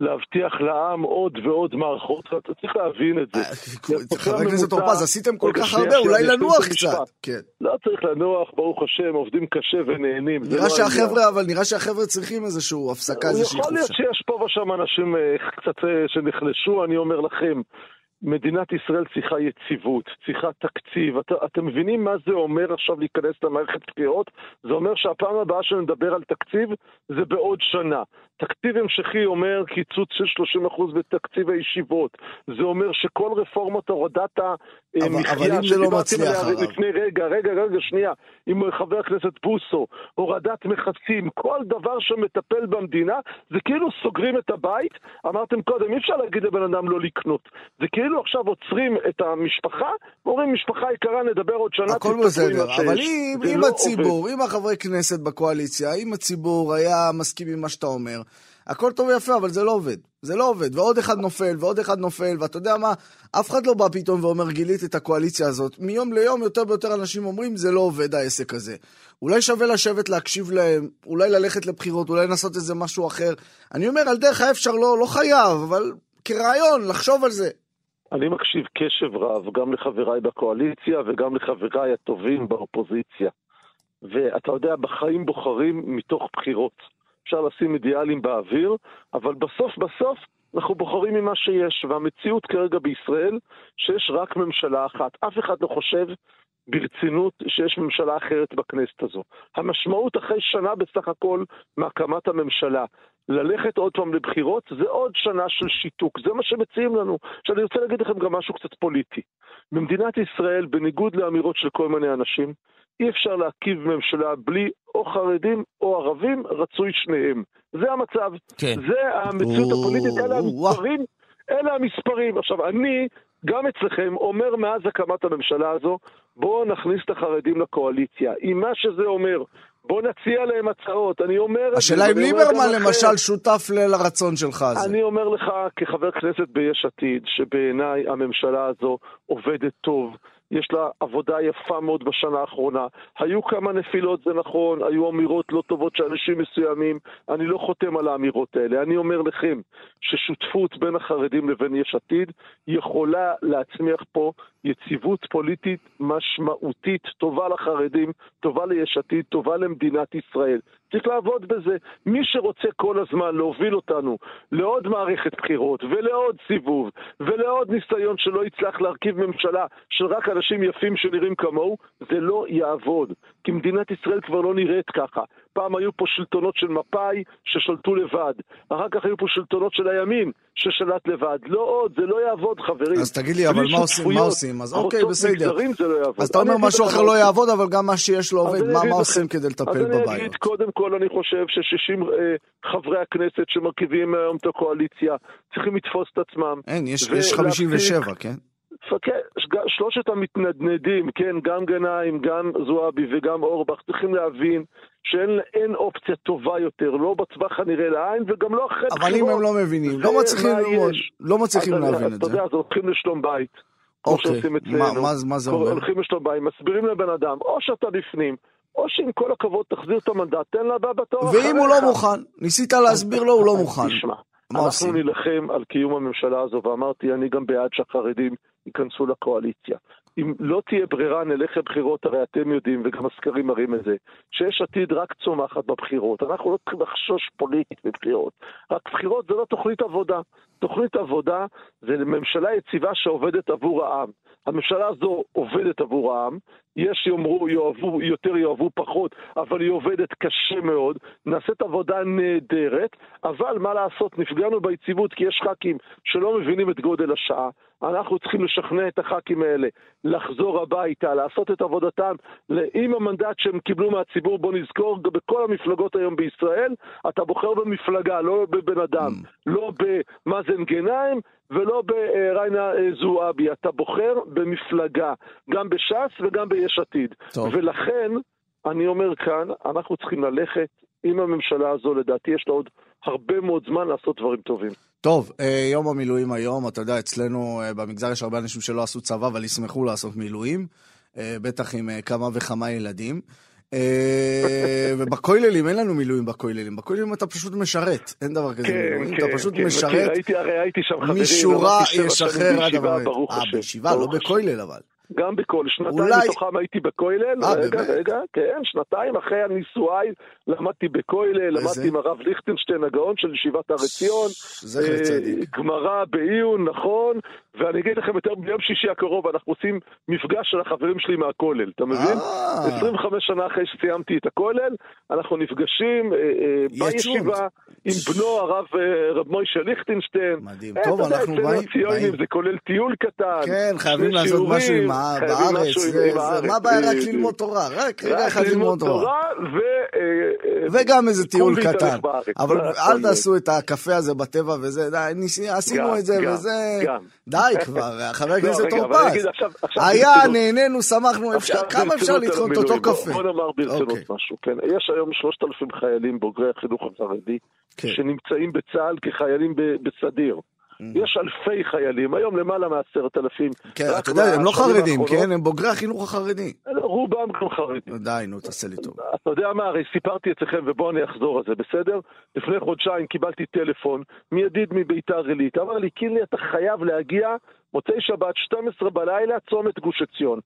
להבטיח לעם עוד ועוד מערכות, אתה צריך להבין את זה. אה, חבר הכנסת טור פז, עשיתם כל כך הרבה, אולי לנוח. קצת. כן. לא צריך לנוח, ברוך השם, עובדים קשה ונהנים. נראה לא. שהחבר'ה, אבל נראה שהחבר'ה צריכים איזושהי הפסקה, איזושהי יכול להיות חופשה. שיש פה ושם אנשים אה, קצת אה, שנחלשו, אני אומר לכם, מדינת ישראל צריכה יציבות, צריכה תקציב. את, אתם מבינים מה זה אומר עכשיו להיכנס למערכת בחירות? זה אומר שהפעם הבאה שנדבר על תקציב זה בעוד שנה. תקציב המשכי אומר קיצוץ של 30% בתקציב הישיבות. זה אומר שכל רפורמת הורדת המחיה שדיברתם עליה לפני רגע, רגע, רגע, שנייה, עם חבר הכנסת בוסו, הורדת מכסים, כל דבר שמטפל במדינה, זה כאילו סוגרים את הבית. אמרתם קודם, אי אפשר להגיד לבן אדם לא לקנות. זה כאילו עכשיו עוצרים את המשפחה, ואומרים, משפחה יקרה, נדבר עוד שנה, הכל בסדר, אבל אם, אם לא הציבור, עובד. אם החברי כנסת בקואליציה, אם הציבור היה מסכים עם מה שאתה אומר, הכל טוב ויפה, אבל זה לא עובד. זה לא עובד, ועוד אחד נופל, ועוד אחד נופל, ואתה יודע מה, אף אחד לא בא פתאום ואומר, גילית את הקואליציה הזאת. מיום ליום יותר ויותר אנשים אומרים, זה לא עובד העסק הזה. אולי שווה לשבת להקשיב להם, אולי ללכת לבחירות, אולי לנסות איזה משהו אחר. אני אומר, על דרך האפשר לא, לא חייב, אבל כרעיון, לחשוב על זה. אני מקשיב קשב רב גם לחבריי בקואליציה וגם לחבריי הטובים באופוזיציה. ואתה יודע, בחיים בוחרים מתוך בחירות. אפשר לשים אידיאלים באוויר, אבל בסוף בסוף אנחנו בוחרים ממה שיש, והמציאות כרגע בישראל, שיש רק ממשלה אחת. אף אחד לא חושב ברצינות שיש ממשלה אחרת בכנסת הזו. המשמעות אחרי שנה בסך הכל מהקמת הממשלה, ללכת עוד פעם לבחירות, זה עוד שנה של שיתוק, זה מה שמציעים לנו. עכשיו אני רוצה להגיד לכם גם משהו קצת פוליטי. במדינת ישראל, בניגוד לאמירות של כל מיני אנשים, אי אפשר להרכיב ממשלה בלי או חרדים או ערבים, רצוי שניהם. זה המצב. כן. זה המציאות הפוליטית, אלה המספרים. אלה המספרים. עכשיו, אני, גם אצלכם, אומר מאז הקמת הממשלה הזו, בואו נכניס את החרדים לקואליציה. עם מה שזה אומר, בוא נציע להם הצעות, אני אומר... השאלה אם ליברמן למשל שותף לרצון שלך הזה. אני אומר לך כחבר כנסת ביש עתיד, שבעיניי הממשלה הזו עובדת טוב. יש לה עבודה יפה מאוד בשנה האחרונה. היו כמה נפילות, זה נכון, היו אמירות לא טובות של אנשים מסוימים, אני לא חותם על האמירות האלה. אני אומר לכם ששותפות בין החרדים לבין יש עתיד יכולה להצמיח פה יציבות פוליטית משמעותית, טובה לחרדים, טובה ליש עתיד, טובה למדינת ישראל. צריך לעבוד בזה. מי שרוצה כל הזמן להוביל אותנו לעוד מערכת בחירות ולעוד סיבוב ולעוד ניסיון שלא יצלח להרכיב ממשלה של רק אנשים יפים שנראים כמוהו, זה לא יעבוד. כי מדינת ישראל כבר לא נראית ככה. פעם היו פה שלטונות של מפא"י ששלטו לבד. אחר כך היו פה שלטונות של הימין ששלט לבד. לא עוד, זה לא יעבוד, חברים. אז תגיד לי, אבל מה עושים? מה עושים? אז אוקיי, בסדר. לא אז אתה אומר משהו אחר לא יעבוד, אבל גם מה שיש לא עובד. מה עושים כדי לטפל בבעיות? אז אני אגיד, קודם כל, אני חושב ש-60 אה, חברי הכנסת שמרכיבים היום את הקואליציה צריכים לתפוס את עצמם. אין, יש 57, כן? שלושת המתנדנדים, כן, גם גנאים, גם זועבי וגם אורבך, צריכים להבין שאין אופציה טובה יותר, לא בטווח הנראה לעין וגם לא אחרי בחירות. אבל אם הם לא מבינים, לא מצליחים ללמוד, לא מצליחים להבין את זה. אתה יודע, אז הולכים לשלום בית. אוקיי, מה זה אומר? הולכים לשלום בית, מסבירים לבן אדם, או שאתה בפנים, או שעם כל הכבוד תחזיר את המנדט, תן לבא בתור אחריך. ואם הוא לא מוכן, ניסית להסביר לו, הוא לא מוכן. תשמע, אנחנו נילחם על קיום הממשלה הזו, ואמרתי, אני גם בעד שהחרדים ייכנסו לקואליציה. אם לא תהיה ברירה, נלך לבחירות, הרי אתם יודעים, וגם הסקרים מראים את זה, שיש עתיד רק צומחת בבחירות. אנחנו לא צריכים לחשוש פוליטית בבחירות. רק בחירות זה לא תוכנית עבודה. תוכנית עבודה זה ממשלה יציבה שעובדת עבור העם. הממשלה הזו עובדת עבור העם, יש יאמרו יאהבו, יותר יאהבו פחות, אבל היא עובדת קשה מאוד, נעשית עבודה נהדרת, אבל מה לעשות, נפגענו ביציבות כי יש ח"כים שלא מבינים את גודל השעה. אנחנו צריכים לשכנע את הח"כים האלה לחזור הביתה, לעשות את עבודתם עם המנדט שהם קיבלו מהציבור. בוא נזכור, בכל המפלגות היום בישראל, אתה בוחר במפלגה, לא בבן אדם, mm. לא במאזן גנאים ולא בריינה אה, זועבי. אתה בוחר במפלגה, גם בש"ס וגם ביש עתיד. טוב. ולכן, אני אומר כאן, אנחנו צריכים ללכת עם הממשלה הזו, לדעתי יש לה עוד הרבה מאוד זמן לעשות דברים טובים. טוב, אה, יום המילואים היום, אתה יודע, אצלנו אה, במגזר יש הרבה אנשים שלא עשו צבא, אבל ישמחו לעשות מילואים, בטח עם כמה וכמה ילדים. אה, ובכוללים, אין לנו מילואים בכוללים. בכוללים אתה פשוט משרת, אין דבר כזה כן, מילואים. אתה כן, פשוט כן, משרת. משורה ישחרר עד המועד. אה, בישיבה, לא בכולל אבל. גם בכולל. שנתיים אולי- מתוכם הייתי בכולל. אה, רגע, באמת? רגע, כן, שנתיים אחרי הנישואיי למדתי בכולל? למדתי עם הרב ליכטנשטיין, הגאון של ישיבת הר עציון. אה. גמרא בעיון, נכון, ואני אגיד לכם יותר, ביום שישי הקרוב אנחנו עושים מפגש של החברים שלי מהכולל, אתה מבין? אה. 25 שנה אחרי שסיימתי את הכולל, אנחנו נפגשים אה, אה. בישיבה עם בנו הרב אה, רב מוישה ליכטנשטיין. מדהים. אה, טוב, אנחנו באים-. זה כולל טיול קטן. כן, חייבים לעשות משהו עם בארץ. מה הבעיה רק. ללמוד תורה? רק רגע אחד ללמוד תורה. אה, אה, וגם איזה טיול קטן. אבל אל תעשו את הקפה הזה בטבע וזה, די, עשינו את זה וזה... די כבר, חבר לא, הכנסת טור פז. היה. נהנינו, שמחנו, כמה אפשר על את אותו קפה? בוא נאמר ברצינות אוקיי. משהו, כן. יש היום 3,000 חיילים בוגרי החינוך החרדי, כן. שנמצאים בצה"ל כחיילים בסדיר. יש אלפי חיילים, היום למעלה מעשרת אלפים. כן, אתה יודע, הם לא חרדים, כן? הם בוגרי החינוך החרדי. רובם גם חרדים. די, נו, תעשה לי טוב. אתה יודע מה, הרי סיפרתי אצלכם, ובואו אני אחזור על זה, בסדר? לפני חודשיים קיבלתי טלפון מידיד מביתר עילית, אמר לי, קינלי, אתה חייב להגיע מוצאי שבת, 12 בלילה, צומת גוש עציון.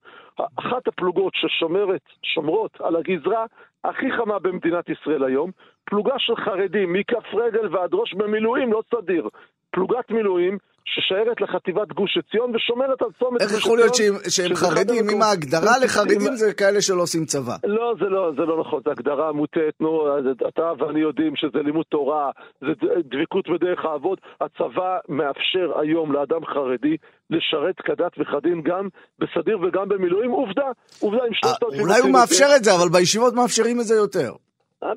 אחת הפלוגות ששומרת, שומרות על הגזרה הכי חמה במדינת ישראל היום, פלוגה של חרדים, מכף רגל ועד ראש במילואים, לא סדיר. פלוגת מילואים ששיירת לחטיבת גוש עציון ושומרת על צומת איך גוש יכול להיות עציון, שהם- שהם חרדים? אם ההגדרה לחרדים זה כאלה שלא עושים צבא. לא, זה לא, זה לא נכון, זו הגדרה מוטעת, נו, אתה ואני יודעים שזה לימוד תורה, זה דבקות בדרך האבות. הצבא מאפשר היום לאדם חרדי לשרת כדת וכדין גם בסדיר וגם במילואים. עובדה, עובדה עם שלושת אה, אלפים... אולי הוא מאפשר את זה, אבל בישיבות מאפשרים את זה יותר. אה,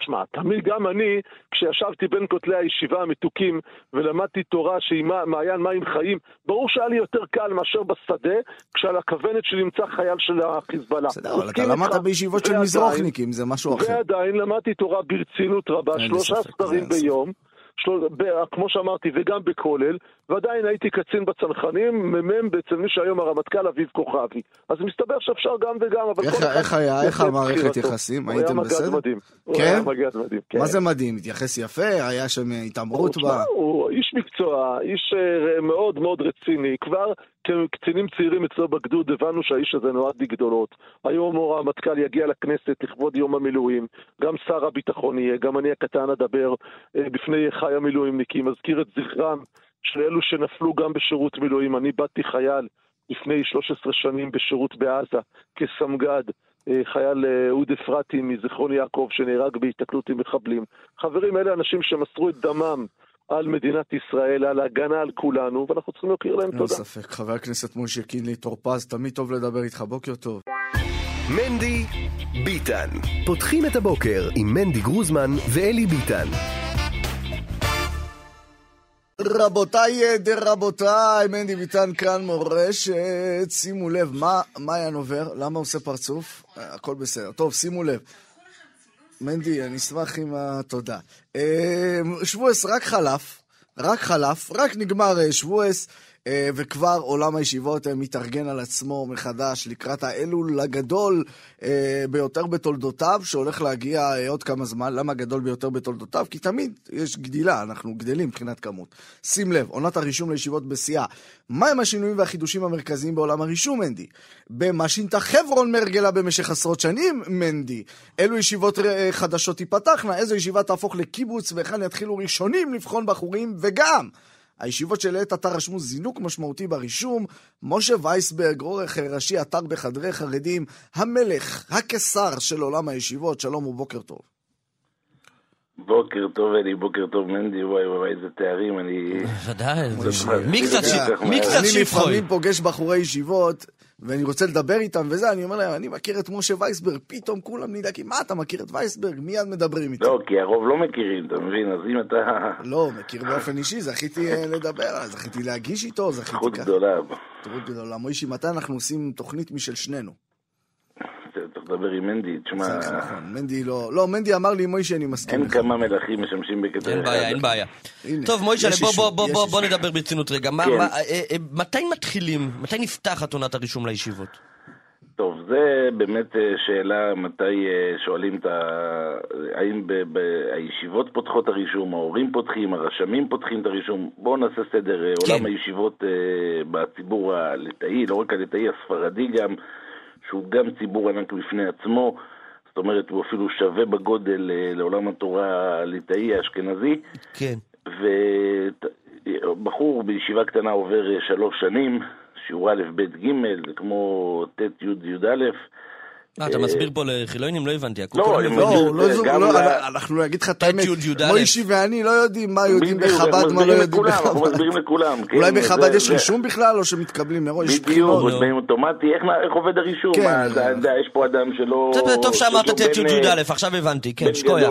תשמע, תמיד גם אני, כשישבתי בין כותלי הישיבה המתוקים ולמדתי תורה שהיא מע- מעיין מים חיים, ברור שהיה לי יותר קל מאשר בשדה, כשעל הכוונת שלי נמצא חייל של החיזבאללה. בסדר, אבל אתה למדת בישיבות של מזרוחניקים, זה משהו אחר. ועדיין למדתי תורה ברצינות רבה, שלושה ספרים. ביום, של... ב... כמו שאמרתי, וגם בכולל, ועדיין הייתי קצין בצנחנים, מ"מ אצל מי שהיום הרמטכ"ל אביב כוכבי. אז מסתבר שאפשר גם וגם, אבל איך- כל. איך היה- איך המערכת. יחסים? הוא הייתם היה מג"ד בסדר? מדהים. הוא כן? היה מג"ד מדהים, כן. מה זה מדהים? התייחס יפה? היה שם התעמרות בה? הוא איש מקצוע, איש אה, מאוד מאוד רציני. כבר כקצינים צעירים אצלו בגדוד הבנו שהאיש הזה נועד לגדולות. היום הוא הרמטכ"ל יגיע לכנסת לכבוד יום המילואים, גם שר הביטחון יהיה, גם אני הקטן אדבר אה, בפני אחי המילואימניקים, אזכיר את זכרם של אלו שנפלו גם בשירות מילואים. אני באתי חייל לפני 13 שנים בשירות בעזה, כסמג"ד. אה, חייל אה, אוד אפרתי מזיכרון יעקב שנהרג בהיתקלות עם מחבלים. חברים, אלה אנשים שמסרו את דמם על מדינת ישראל, על ההגנה על כולנו, ואנחנו צריכים להכיר להם אין תודה. ספק. חבר הכנסת משה קינלי טור פז, תמיד טוב לדבר איתך, בוקר טוב. מנדי ביטן. פותחים את הבוקר עם מנדי גרוזמן ואלי ביטן. רבותיי דרבותיי, מנדי ביטן כאן מורשת, שימו לב, מה מעיין עובר? למה עושה פרצוף? אה, הכל בסדר. טוב, שימו לב. מנדי, אני אשמח עם התודה. אה, שבועס רק חלף, רק חלף, רק נגמר אה, שבועס, וכבר עולם הישיבות אה, מתארגן על עצמו מחדש לקראת האלול הגדול אה, ביותר בתולדותיו, שהולך להגיע אה, עוד כמה זמן. למה הגדול ביותר בתולדותיו? כי תמיד יש גדילה, אנחנו גדלים מבחינת כמות. שים לב, עונת הרישום לישיבות בשיאה. מהם השינויים והחידושים המרכזיים בעולם הרישום, מנדי? במה שינתה חברון מרגלה במשך עשרות שנים, מנדי? אילו ישיבות אה, חדשות תיפתחנה? איזו ישיבה תהפוך לקיבוץ והיכן יתחילו ראשונים לבחון בחורים? וגם, הישיבות שלעת עתה רשמו זינוק משמעותי ברישום. משה וייסברג, עורך ראשי אתר בחדרי חרדים, המלך, הקיסר של עולם הישיבות, שלום ובוקר טוב. בוקר טוב אלי, בוקר טוב מנדי, וואי וואי איזה תארים, אני... ודאי. זה- מי קצת זה ש- כל כך מי מהר. קצת אני? לפעמים פוגש בחורי ישיבות, ואני רוצה לדבר איתם וזה, אני אומר להם, אני מכיר את משה וייסברג, פתאום כולם נדאגים, מה אתה מכיר את וייסברג? מיד מדברים איתי. לא, כי הרוב לא מכירים, אתה מבין? אז אם אתה... לא, מכיר באופן אישי, זכיתי אה, לדבר, זכיתי להגיש איתו, זכיתי זכות ככה. גדולה. זכות גדולה. מוישי, מתי אנחנו עושים תוכנית משל שנינו? צריך לדבר עם מנדי, תשמע, נכון, מנדי לא... לא, מנדי אמר לי, מוישי, אני מסכים אין. כמה מלכים משמשים בכתר אין בעיה, אין בעיה. טוב, מוישה, יש בוא, נדבר ברצינות רגע. כן. מה, אה, אה, מתי מתחילים, מתי נפתחת עונת הרישום לישיבות? טוב, זה באמת אה, שאלה מתי אה, שואלים את ה... האם ב... ב... הישיבות פותחות את הרישום, ההורים פותחים, הרשמים פותחים את הרישום. בואו נעשה סדר. אה, כן. עולם הישיבות אה, בציבור הליטאי, לא רק הליטאי, הספרדי גם, שהוא גם ציבור ענק בפני עצמו. זאת אומרת, הוא אפילו שווה בגודל אה, לעולם התורה הליטאי האשכנזי. כן. ובחור בישיבה קטנה עובר אה, שלוש שנים, שיעור א', ב', ג', זה כמו ט', י', י"א. מה, אתה אה, מסביר פה לחילונים? לא הבנתי. לא. לא, לא לא, אנחנו נגיד לך את האמת, י', י"א. מוישי ואני לא יודעים מה יודעים בחב"ד, מה לא מסבירים יודעים לכולם, אנחנו בחב"ד. מסבירים לכולם. כן, אולי בחב"ד זה- יש רישום בכלל, או שמתקבלים מראש, יש בדיוק. באים אוטומטי, איך עובד הרישום? כן. יש פה אדם שלא... זה טוב שאמרת ט' י' אה, י"א, עכשיו הבנתי. כן, בן שקוייח.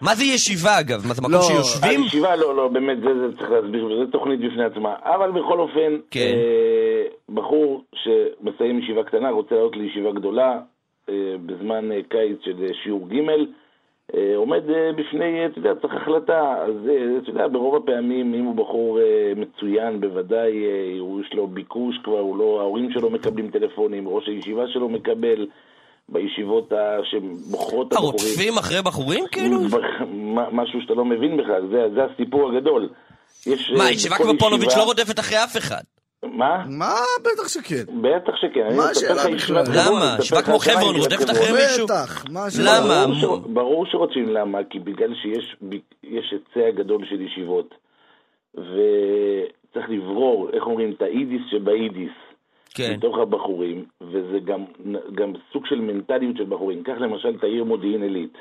מה זה ישיבה אגב? מה זה מקום לא, שיושבים? הישיבה, לא, לא, באמת, זה, זה צריך להסביר, וזו תוכנית בפני עצמה. אבל בכל אופן, כן. אה, בחור שמסיים ישיבה קטנה, רוצה לעלות לישיבה גדולה, אה, בזמן אה, קיץ של שיעור ג', אה, עומד אה, בפני, אתה יודע, צריך החלטה. אז אתה יודע, ברוב הפעמים, אם הוא בחור אה, מצוין, בוודאי, אה, יש לו ביקוש כבר, לא, ההורים שלו מקבלים טלפונים, ראש הישיבה שלו מקבל. בישיבות ה- שבוחרות אה, הבחורים. רודפים אחרי בחורים כאילו? משהו שאתה לא מבין בכלל, זה, זה הסיפור הגדול. יש, מה, אה, ישיבה כמו פונוביץ' לא רודפת אחרי אף אחד. מה? מה? בטח שכן. בטח שכן. מה השאלה בכלל? למה? ישיבה כמו חברון רודפת. אחרי מישהו? בטח, מה השאלה? למה? ברור שרוצים למה, כי בגלל שיש היצע גדול של ישיבות, וצריך לברור, איך אומרים, את העידיס שבעידיס. כן. מתוך הבחורים, וזה גם, גם סוג של מנטליות של בחורים. קח למשל את העיר מודיעין עילית.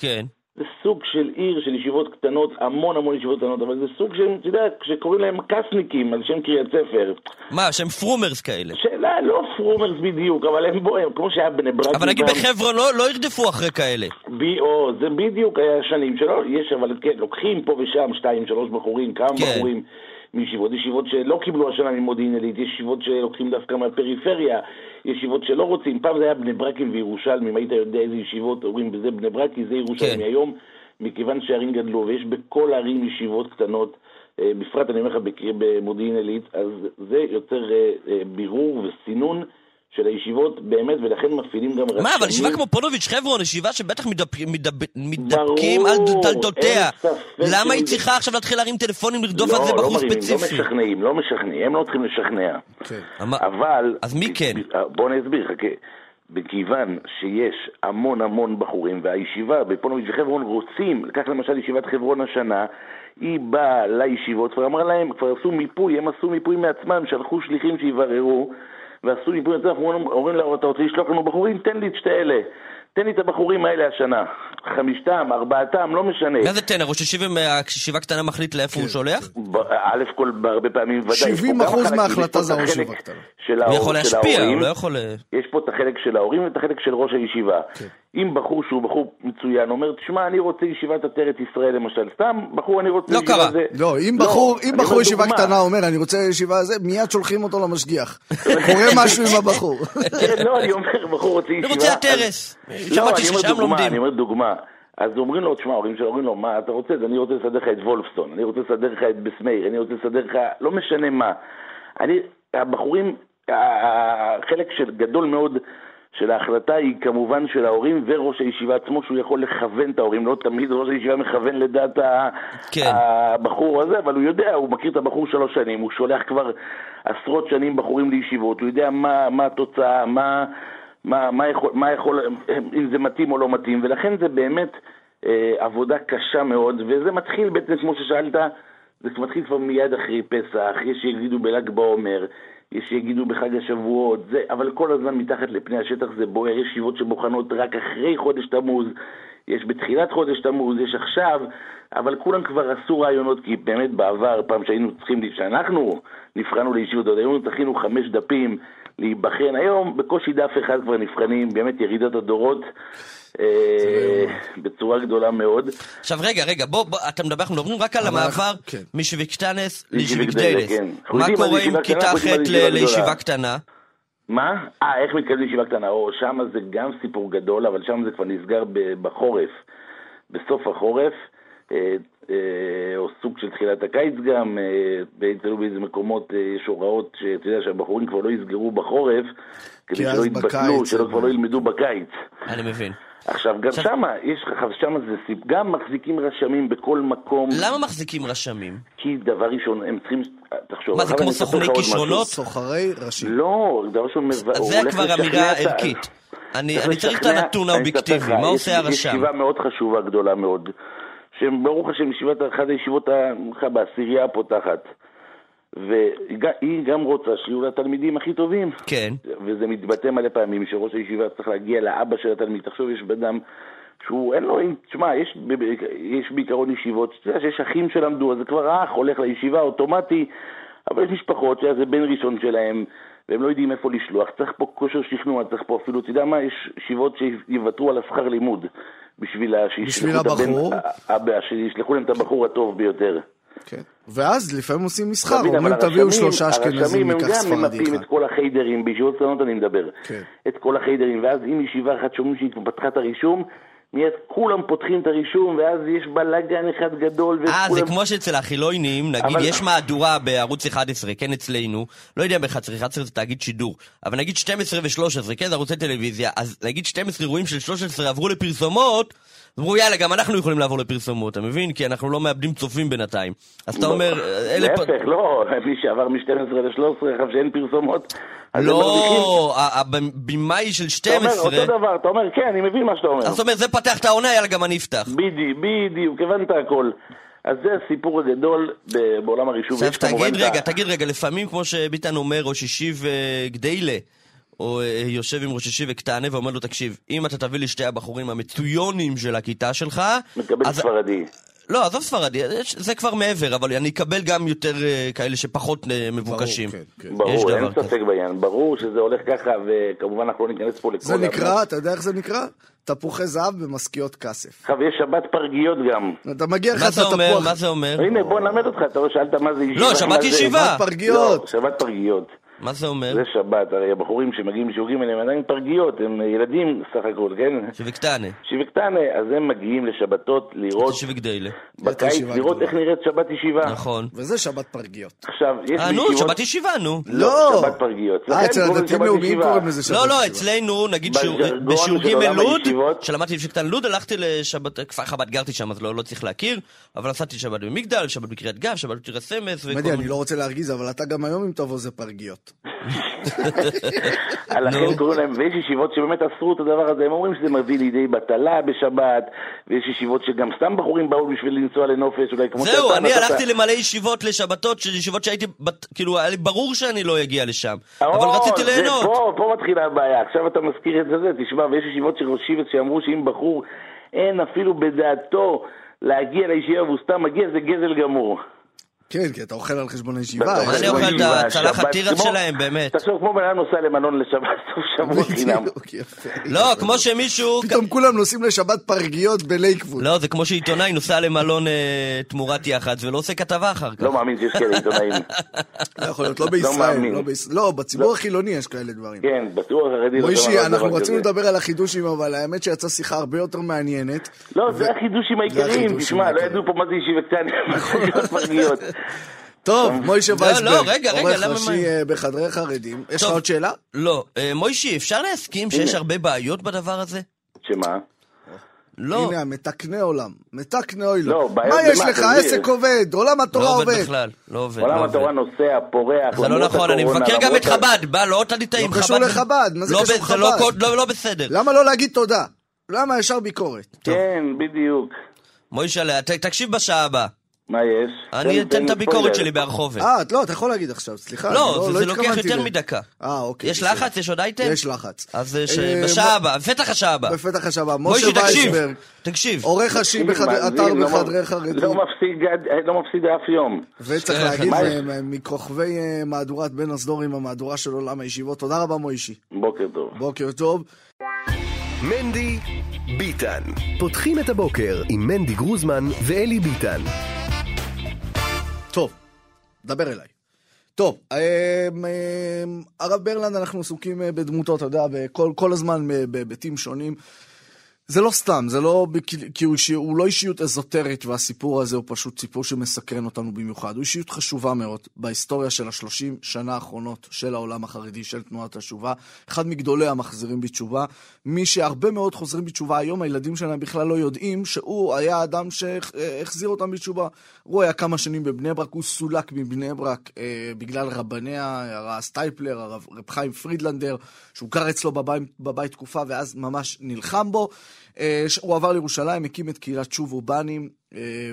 כן. זה סוג של עיר של ישיבות קטנות, המון המון ישיבות קטנות, אבל זה סוג של, אתה יודע, כשקוראים להם קסניקים על שם קריית ספר. מה, שהם פרומערס כאלה. שאלה, לא פרומערס בדיוק, אבל הם בו, הם כמו שהיה בני ברק. אבל נגיד בחברון לא- לא ירדפו אחרי כאלה. בי, או, זה בדיוק היה השנים שלו, יש אבל, כן, לוקחים פה ושם שתיים, שלוש בחורים, כמה כן. בחורים מישיבות, ישיבות שלא קיבלו השנה ממודיעין עילית, יש ישיבות שלוקחים דווקא מהפריפריה, ישיבות שלא רוצים, פעם זה היה בני ברקים וירושלמים, היית יודע איזה ישיבות, אומרים בזה בני ברקי, זה ירושלמי, כן. היום, מכיוון שהערים גדלו, ויש בכל הערים ישיבות קטנות, אה, בפרט אני אומר לך במודיעין עילית, אז זה יוצר אה, אה, בירור וסינון של הישיבות באמת, ולכן מפעילים גם רשמים. מה, אבל ישיבה כמו פונוביץ' חברון, ישיבה שבטח מתדפ- מתדפ- מתדפקים ברור, על דלתותיה. למה היא צריכה עכשיו להתחיל להרים טלפונים לרדוף על לא, זה לא בחור מרימים, ספציפי? לא משכנעים, לא משכנעים, הם לא צריכים לשכנע. כן. אבל... אז מי כן? בוא אני אסביר, חכה. מכיוון שיש המון המון בחורים, והישיבה בפונוביץ' וחברון רוצים, לקח למשל ישיבת חברון השנה, היא באה לישיבות, כבר אמרה להם, כבר עשו מיפוי, הם עשו מיפוי מעצמם, שלחו שליחים שיבררו, ועשו מעצמם, אנחנו אומרים- לה, אתה רוצה לשלוח לנו בחורים? תן לי את שתי אלה. תן לי את הבחורים האלה השנה. חמישתם, ארבעתם, לא משנה. מה זה טנר? ראש ישיבה ישיבה קטנה מחליט לאיפה כן, הוא שולח? ב- א' כל, בהרבה פעמים ודאי. יש פה 70% גם חלקים, מההחלטה זה את ראש החלק ישיבה קטנה. הוא יכול להשפיע. הוא לא יכול... אה, יש פה את החלק של ההורים ואת החלק של ראש הישיבה. אם בחור שהוא בחור מצוין אומר, תשמע, אני רוצה ישיבת עטרת ישראל למשל, סתם בחור אני רוצה לא ישיבה קרה. זה... לא, אם בחור, אם בחור ישיבה דוגמה. קטנה אומר, אני רוצה ישיבה זה, מיד שולחים אותו למשגיח. קורה משהו עם הבחור. כן, לא, אני אומר, בחור רוצה ישיבה... אני רוצה. לא, שמעתי אני אומר ששם דוגמה, לומדים. אני אומר דוגמה. אז אומרים לו, תשמע, ההורים שלו אומרים לו, מה אתה רוצה? אז אני רוצה לסדר לך את וולפסון, אני רוצה לסדר לך את בסמייר, אני רוצה לסדר לך, לא משנה מה. אני, הבחורים, החלק של גדול מאוד של ההחלטה היא כמובן של ההורים וראש הישיבה עצמו, שהוא יכול לכוון את ההורים, לא תמיד ראש הישיבה מכוון לדעת כן. הבחור הזה, אבל הוא יודע, הוא מכיר את הבחור שלוש שנים, הוא שולח כבר עשרות שנים בחורים לישיבות, הוא יודע מה, מה התוצאה, מה, מה, מה, יכול, מה יכול, אם זה מתאים או לא מתאים, ולכן זה באמת אה, עבודה קשה מאוד, וזה מתחיל בעצם, כמו ששאלת, זה מתחיל כבר מיד אחרי פסח, יש שיגידו בל"ג בעומר, יש שיגידו בחג השבועות, זה, אבל כל הזמן מתחת לפני השטח זה בוער, יש ישיבות שבוחנות רק אחרי חודש תמוז, יש בתחילת חודש תמוז, יש עכשיו, אבל כולם כבר עשו רעיונות, כי באמת בעבר, פעם שהיינו צריכים, כשאנחנו נבחנו לישיבות, עוד היינו תכינו חמש דפים להיבחן, היום בקושי דף אחד כבר נבחנים, באמת ירידת הדורות. אה, בצורה גדולה מאוד. עכשיו רגע, רגע, בוא, בוא, אתה מדבר, אנחנו מדברים רק על המעבר כן. משיבקטנס לישיבגדלס, לשיבקדיילס. כן. מה קורה עם כיתה ח' לישיבה. קטנה? מה? אה, איך מתקדמים לישיבה קטנה? או, שם זה גם סיפור גדול, אבל שם זה כבר נסגר בחורף. בסוף החורף, אה, אה, או סוג של תחילת הקיץ גם, אה, ואצלנו באיזה מקומות אה, יש הוראות שאתה יודע שהבחורים כבר לא יסגרו בחורף, כדי כי שלא יתבטלו, שלא כבר לא ילמדו בקיץ. אני מבין. עכשיו, גם עכשיו- שמה, יש לך, שמה זה סיפ... גם מחזיקים רשמים בכל מקום, למה מחזיקים רשמים? כי דבר ראשון, הם צריכים, תחשוב, מה, זה כמו סוכני. כישרונות? סוחרי ראשים. לא, דבר ראשון, הוא זה כבר אמירה ערכית. אני צריך אני צריך את הנתון האובייקטיבי, מה יש- עושה יש הרשם? ישיבה מאוד חשובה, גדולה מאוד, שברוך השם, ישיבת, אחת הישיבות בעשירייה הפותחת. והיא גם רוצה שיהיו לה תלמידים הכי טובים. כן. וזה מתבטא מלא פעמים שראש הישיבה צריך להגיע לאבא של התלמיד. תחשוב, יש בן שהוא, אין לו, תשמע, יש, יש בעיקרון ישיבות, אתה יודע שיש אחים שלמדו, אז זה כבר אח, הולך לישיבה אוטומטי, אבל יש משפחות שזה בן ראשון שלהם, והם לא יודעים איפה לשלוח. צריך פה כושר שכנוע, צריך פה אפילו, אתה יודע מה, יש ישיבות שיוותרו על השכר לימוד. בשביל בשביל הבן- הבחור? ה- ה- שישלחו להם את הבחור הטוב ביותר. כן. ואז לפעמים עושים מסחר, אומרים תביאו הרשמים- שלושה אשכנזים, הרשמים הם ניקח גם ספרדי ממפים אחד. את כל החיידרים, בישיבות קטנות אני מדבר. כן. את כל החיידרים, ואז אם ישיבה אחת שומעים שהיא פתחה את הרישום, מיד כולם פותחים את הרישום, ואז יש בלאגן אחד גדול, אה, זה. כמו שאצל החילונים, נגיד אבל- יש מהדורה בערוץ 11, כן אצלנו, לא יודע ב-11, 11 זה תאגיד שידור, אבל נגיד 12 ו-13, כן, זה ערוצי טלוויזיה, אז נגיד 12 אירועים של 13 עברו לפרסומות, אמרו יאללה, גם אנחנו יכולים לעבור לפרסומות, אתה מבין? כי אנחנו לא מאבדים צופים בינתיים. אז אתה אומר, אלה... להפך, לא, מי שעבר מ-12 ל-13, עכשיו שאין פרסומות. לא, הבמאי של אתה אומר, 12, אותו דבר, אתה אומר, כן, אני מבין מה שאתה אומר. אז אתה אומר, זה פתח את העונה, יאללה, גם אני אפתח. בדיוק, בדיוק, הבנת הכל. אז זה הסיפור הגדול בעולם הרישום. עכשיו תגיד רגע, תגיד רגע, לפעמים כמו שביטן אומר, ראש אישי וגדיילה, או אה, יושב עם ראש אישי וקטנה ואומר לו, תקשיב, אם אתה תביא לי שתי הבחורים המצויונים של הכיתה שלך, מקבל אז... ספרדי. לא, עזוב ספרדי, זה כבר מעבר, אבל אני אקבל גם יותר אה, כאלה שפחות אה, מבוקשים. כן, כן. יש ברור, אין. ספק בעניין. ברור שזה הולך ככה, וכמובן אנחנו לא ניכנס פה לכל... זה נקרא, אתה יודע איך זה נקרא? תפוחי זהב במשכיות כסף. עכשיו יש שבת פרגיות גם. אתה מגיע לך מה את זה אומר? התפוח... מה זה אומר? הנה, בוא נלמד אותך, אתה רואה, שאלת מה זה ישיבה. לא, שבת ישיבה. שבת פרגיות. לא, שבת פרגיות. מה זה אומר? זה שבת, הרי הבחורים שמגיעים לשיעורים האלה הם עדיין פרגיות, הם ילדים סך הכל, כן? שבקטנה. שיבקטנה, אז הם מגיעים לשבתות לראות, שבקדיילה. בקיץ, ישיבה לראות גדולה. איך נראית שבת ישיבה. נכון. וזה שבת פרגיות. עכשיו, יש אה, נו, שבת ישיבה, נו. לא, לא. שבת פרגיות. אה, אצל הדתיים לאומיים ישיבה. קוראים לזה שבת לא, לא, ישיבה. אצלנו, נגיד שיעור- בז'רגון בשיעור של ג' עולם לוד, הישיבות. שלמדתי בשקטן לוד, הלכתי לשבת, כפר חב"ד גרתי שם, אז לא לא צריך להכיר, אבל נסעתי שבת במגדל, שבת בקריית גב, שבת בקריית סמס, מדי, אני לא רוצה להרגיז, אבל אתה גם היום אם תבוא זה פרגיות. לכן קוראים להם, ויש ישיבות שבאמת אסרו את הדבר הזה, הם אומרים שזה מביא לידי בטלה בשבת, ויש ישיבות שגם סתם בחורים באו בשביל לנסוע לנופש, אולי כמו זהו, שאתה אני נסעת. הלכתי למלא ישיבות לשבתות, של ישיבות שהייתי, כאילו, היה לי ברור שאני לא אגיע לשם, אבל רציתי ליהנות. פה, פה מתחילה הבעיה, עכשיו אתה מזכיר את זה, זה, תשמע, ויש ישיבות של ראש שיבץ שאמרו שאם בחור אין אפילו בדעתו להגיע לישיבה והוא סתם מגיע, זה גזל גמור. כן, כי אתה אוכל על חשבון הישיבה. אתה מה אני אוכל את. הצלחת תירס שלהם, באמת? תחשוב, כמו בן אדם נוסע למלון לשבת סוף שבוע חינם. לא, כמו שמישהו... פתאום כולם נוסעים לשבת פרגיות בלייקווד. לא, זה כמו שעיתונאי נוסע למלון אה, תמורת יח"צ ולא עושה כתבה אחר כך. לא מאמין שיש כאלה עיתונאים. לא יכול להיות, לא בישראל. מאמין. לא לא, בציבור החילוני יש כאלה דברים. כן, בציבור החרדי לא מוישי, אנחנו רצינו. לדבר על החידושים, אבל האמת שיצאה שיחה הרבה יותר מעניינת. לא, זה החידושים העיקריים, תשמע, לא. ידעו פה מה זה ישיבה קטנה, פרגיות. טוב, מוישה לא, וייסברג, לא, רגע, רגע, עורך ראשי מה? אה, בחדרי חרדים. יש לך טוב. עוד שאלה? לא, אה, מוישי, אפשר להסכים שיש הנה. הרבה בעיות בדבר הזה? שמה? לא, הנה, מתקני עולם. מתקני אוי לא. בעיות מה יש במה? לך? העסק עובד, עולם לא התורה עובד עובד. בכלל, לא עובד. עולם לא התורה. נוסע, פורח, זה לא נכון, אני מבקר גם את חב"ד, בא, לא אותה ליטאים, לא קשור לחב"ד, מה זה לא קשור זה לא חב"ד? קוד- לא לא בסדר. למה לא להגיד תודה? למה ישר ביקורת? כן, בדיוק. מוישה, תקשיב בשעה הבאה. מה יש? אני תן- אתן תן את הביקורת. שלי בהרחובת. אה, לא, אתה יכול להגיד עכשיו, סליחה. לא, אני זה- זה לוקח יותר מדקה. אה, אוקיי. יש. לחץ? יש עוד אייטם? יש לחץ. אז אה, אה, בשעה הבאה, בפתח השעה הבאה. בפתח השבוע, משה מוישה, תקשיב, וייסברג, תקשיב. עורך ראשי מאזין, אתר לא בחדרי חרדים. לא מפסיד גד- לא מפסיד אף יום. וצריך כן, להגיד? מכוכבי אה, מהדורת בין הסדורים, המהדורה של עולם הישיבות. תודה רבה, מוישי. בוקר טוב. בוקר טוב. מנדי ביטן. פותחים את הבוקר עם מנדי גרוזמן ואלי ביטן. טוב, דבר אליי. טוב, אה, אה, הרב ברלנד, אנחנו עסוקים אה, בדמותו, אתה יודע, בכל, כל הזמן אה, בהיבטים שונים. זה לא סתם, זה לא כי הוא, הוא לא אישיות אזוטרית והסיפור הזה הוא פשוט סיפור שמסקרן אותנו במיוחד. הוא אישיות חשובה מאוד בהיסטוריה של השלושים שנה האחרונות של העולם החרדי, של תנועת התשובה. אחד מגדולי המחזירים בתשובה. מי שהרבה מאוד חוזרים בתשובה היום, הילדים שלהם בכלל לא יודעים שהוא היה האדם שהחזיר אותם בתשובה. הוא היה כמה שנים בבני ברק, הוא סולק מבני ברק אה, בגלל רבניה, הרב סטייפלר, הרב חיים פרידלנדר, שהוא גר אצלו בבית, בבית תקופה ואז ממש נלחם בו. אה, הוא עבר לירושלים, הקים את קהילת שובו בנים, אה,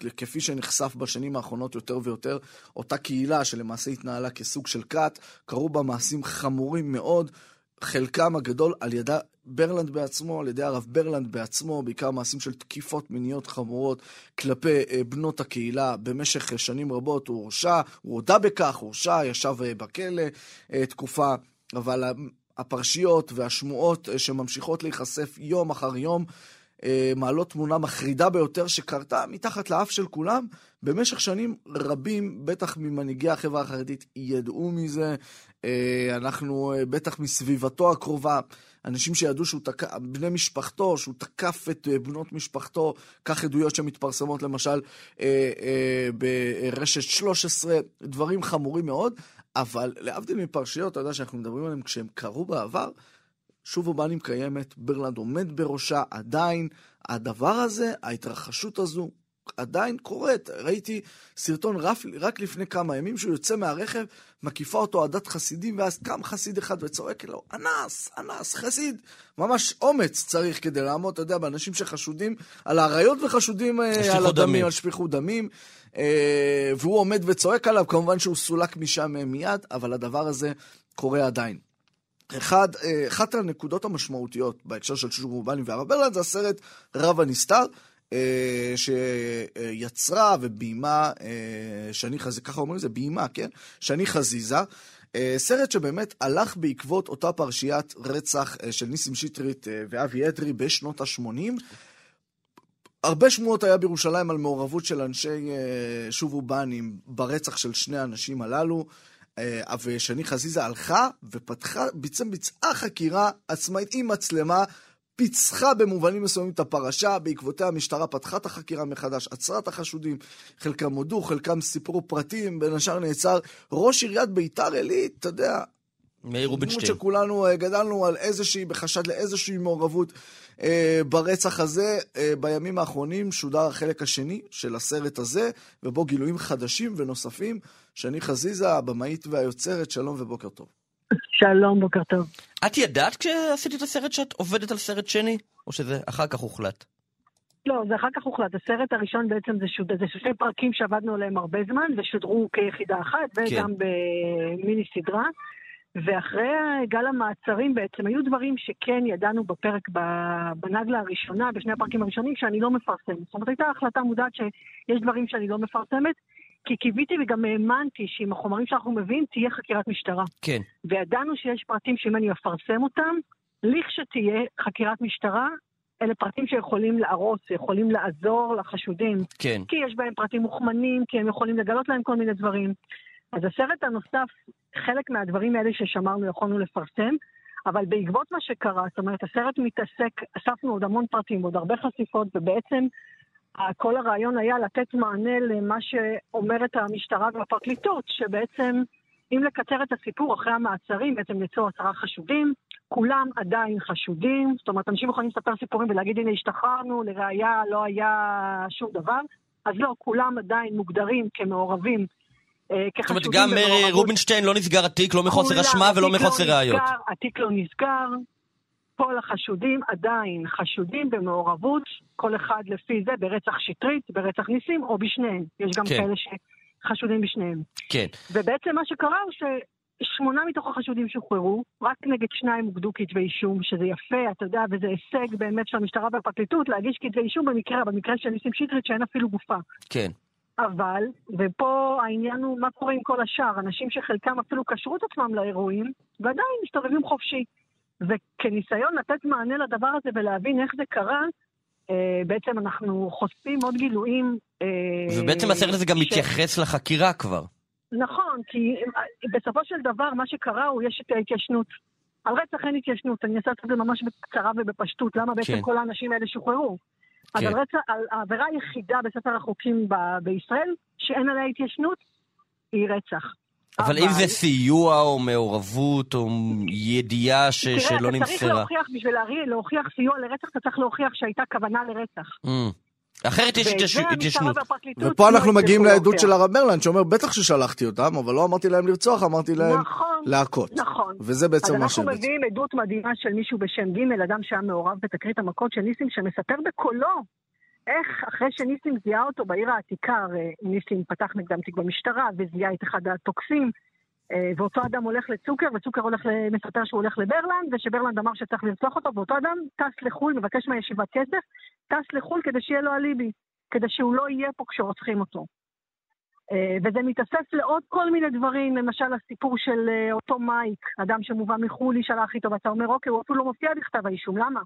וכפי שנחשף בשנים האחרונות יותר ויותר, אותה קהילה שלמעשה התנהלה כסוג של כת, קרו בה מעשים חמורים מאוד, חלקם הגדול על ידה ברלנד בעצמו, על ידי הרב ברלנד בעצמו, בעיקר מעשים של תקיפות מיניות חמורות כלפי אה, בנות הקהילה במשך שנים רבות. הוא הורשע, הוא הודה בכך, הורשע, ישב בכלא תקופה, אבל הפרשיות והשמועות אה, שממשיכות להיחשף יום אחר יום, אה, מעלות תמונה מחרידה ביותר שקרתה מתחת לאף של כולם. במשך שנים רבים, בטח ממנהיגי החברה החרדית, ידעו מזה. אה, אנחנו, בטח מסביבתו הקרובה, אנשים שידעו שהוא תקף, בני משפחתו, שהוא תקף את בנות משפחתו, כך עדויות שמתפרסמות למשל ברשת 13, דברים חמורים מאוד. אבל להבדיל מפרשיות, אתה יודע שאנחנו מדברים עליהן כשהם קרו בעבר, שוב אובנים קיימת, ברלנד עומד בראשה, עדיין הדבר הזה, ההתרחשות הזו, עדיין קורית. ראיתי סרטון רף, רק לפני כמה ימים שהוא יוצא מהרכב, מקיפה אותו עדת חסידים, ואז קם חסיד אחד וצועק לו, אנס, אנס, חסיד. ממש אומץ צריך כדי לעמוד, אתה יודע, באנשים שחשודים על האריות וחשודים אה, על הדמים, על שפיכות דמים. אה, והוא עומד וצועק עליו, כמובן שהוא סולק משם מיד, אבל הדבר הזה קורה עדיין. אחד, אה, אחת הנקודות המשמעותיות בהקשר של שושו מובני והרב ברלנד זה הסרט רב הנסתר, אה, שיצרה וביימה שני חזיזה, ככה אומרים לזה, ביימה, כן? שני חזיזה. סרט שבאמת הלך בעקבות אותה פרשיית רצח של ניסים שטרית ואבי אדרי בשנות ה-80. הרבה שמועות היה בירושלים על מעורבות של אנשי אה, שובו בנים ברצח של שני האנשים הללו. אה, ושני חזיזה הלכה ופתחה, בעצם ביצעה חקירה עצמאית עם מצלמה, פיצחה במובנים מסוימים את הפרשה, בעקבותיה המשטרה פתחה את החקירה מחדש, עצרה את החשודים, חלקם הודו, חלקם סיפרו פרטים, בין השאר נעצר ראש עיריית ביתר עילית, אתה יודע, מאיר רובינשטיין. דמות שכולנו אה, גדלנו על איזושהי, בחשד לאיזושהי מעורבות אה, ברצח הזה. אה, בימים האחרונים שודר החלק השני של הסרט הזה, ובו גילויים חדשים ונוספים. שני חזיזה, הבמאית והיוצרת, שלום ובוקר טוב. שלום, בוקר טוב. את ידעת כשעשיתי את הסרט שאת עובדת על סרט שני? או שזה אחר כך הוחלט? לא, זה אחר כך הוחלט. הסרט הראשון בעצם זה, שוד... זה שני פרקים שעבדנו עליהם הרבה זמן, ושודרו כיחידה אחת, כן. וגם כן. במיני סדרה. ואחרי גל המעצרים בעצם, היו דברים שכן ידענו בפרק, בנגלה הראשונה, בשני הפרקים הראשונים, שאני לא מפרסמת. זאת אומרת, הייתה החלטה מודעת שיש דברים שאני לא מפרסמת, כי קיוויתי וגם האמנתי שעם החומרים שאנחנו מביאים תהיה חקירת משטרה. כן. וידענו שיש פרטים שאם אני אפרסם אותם, לכשתהיה חקירת משטרה, אלה פרטים שיכולים להרוס, יכולים לעזור לחשודים. כן. כי יש בהם פרטים מוכמנים, כי הם יכולים לגלות להם כל מיני דברים. אז הסרט הנוסף, חלק מהדברים האלה ששמרנו יכולנו לפרסם, אבל בעקבות מה שקרה, זאת אומרת, הסרט מתעסק, אספנו עוד המון פרטים, עוד הרבה חשיפות, ובעצם כל הרעיון היה לתת מענה למה שאומרת המשטרה והפרקליטות, שבעצם, אם לקצר את הסיפור אחרי המעצרים, בעצם יצאו עשרה חשודים, כולם עדיין חשודים, זאת אומרת, אנשים יכולים לספר סיפורים ולהגיד, הנה, השתחררנו, לראיה לא היה שום דבר, אז לא, כולם עדיין מוגדרים כמעורבים זאת אומרת, גם אה, רובינשטיין לא נסגר התיק, לא מחוסר אשמה ולא מחוסר לא ראיות. התיק לא נסגר, כל החשודים עדיין חשודים במעורבות, כל אחד לפי זה, ברצח שטרית, ברצח ניסים, או בשניהם. יש גם כן. כאלה שחשודים בשניהם. כן. ובעצם מה שקרה הוא ששמונה מתוך החשודים שוחררו, רק נגד שניים הוגדו כתבי אישום, שזה יפה, אתה יודע, וזה הישג באמת של המשטרה והפרקליטות להגיש כתבי אישום במקרה, במקרה של ניסים שטרית שאין אפילו גופה. כן. אבל, ופה העניין הוא מה קורה עם כל השאר, אנשים שחלקם אפילו קשרו את עצמם לאירועים, ועדיין מסתובבים חופשי. וכניסיון לתת מענה לדבר הזה ולהבין איך זה קרה, אה, בעצם אנחנו חושפים עוד גילויים. אה, ובעצם הסרט הזה גם ש... מתייחס לחקירה כבר. נכון, כי אה, בסופו של דבר מה שקרה הוא, יש את ההתיישנות. על רצח אין התיישנות, אני אעשה את זה ממש בקצרה ובפשטות, למה בעצם כן. כל האנשים האלה שוחררו. כן. על רצח, העבירה היחידה בספר החוקים ב- בישראל, שאין עליה התיישנות, היא רצח. אבל אם זה סיוע או מעורבות או ידיעה ש- שלא תראה, אתה צריך נמסרה. להוכיח, בשביל להוכיח סיוע לרצח, אתה צריך להוכיח שהייתה כוונה לרצח. Mm. אחרת יש התיישנות. ופה לא אנחנו מגיעים לעדות של. הרב מרלנד, שאומר, בטח ששלחתי אותם, אבל לא אמרתי להם לרצוח, אמרתי להם נכון, להכות. נכון. וזה בעצם אז מה אנחנו שבעצם. מביאים עדות מדהימה של מישהו בשם ג', אדם שהיה מעורב בתקרית המכות של ניסים, שמספר בקולו איך אחרי שניסים זיהה אותו בעיר העתיקה, הרי ניסים פתח נגדם תיק במשטרה וזיהה את אחד התוקפים, ואותו אדם הולך לצוקר, וצוקר הולך, מספר שהוא הולך לברלנד, ושברלנד אמר שצריך לרצוח אותו, ואותו אדם טס לחו"ל, מבקש מהישיבת כסף, טס לחו"ל כדי שיהיה לו אליבי, כדי שהוא לא יהיה פה כשרוצחים אותו. אה, וזה מתאסף לעוד כל מיני דברים, למשל הסיפור של אה, אותו מייק, אדם שמובא מחו"ל, איש הלך איתו, ואתה אומר, אוקיי, הוא אפילו לא מופיע בכתב האישום, למה?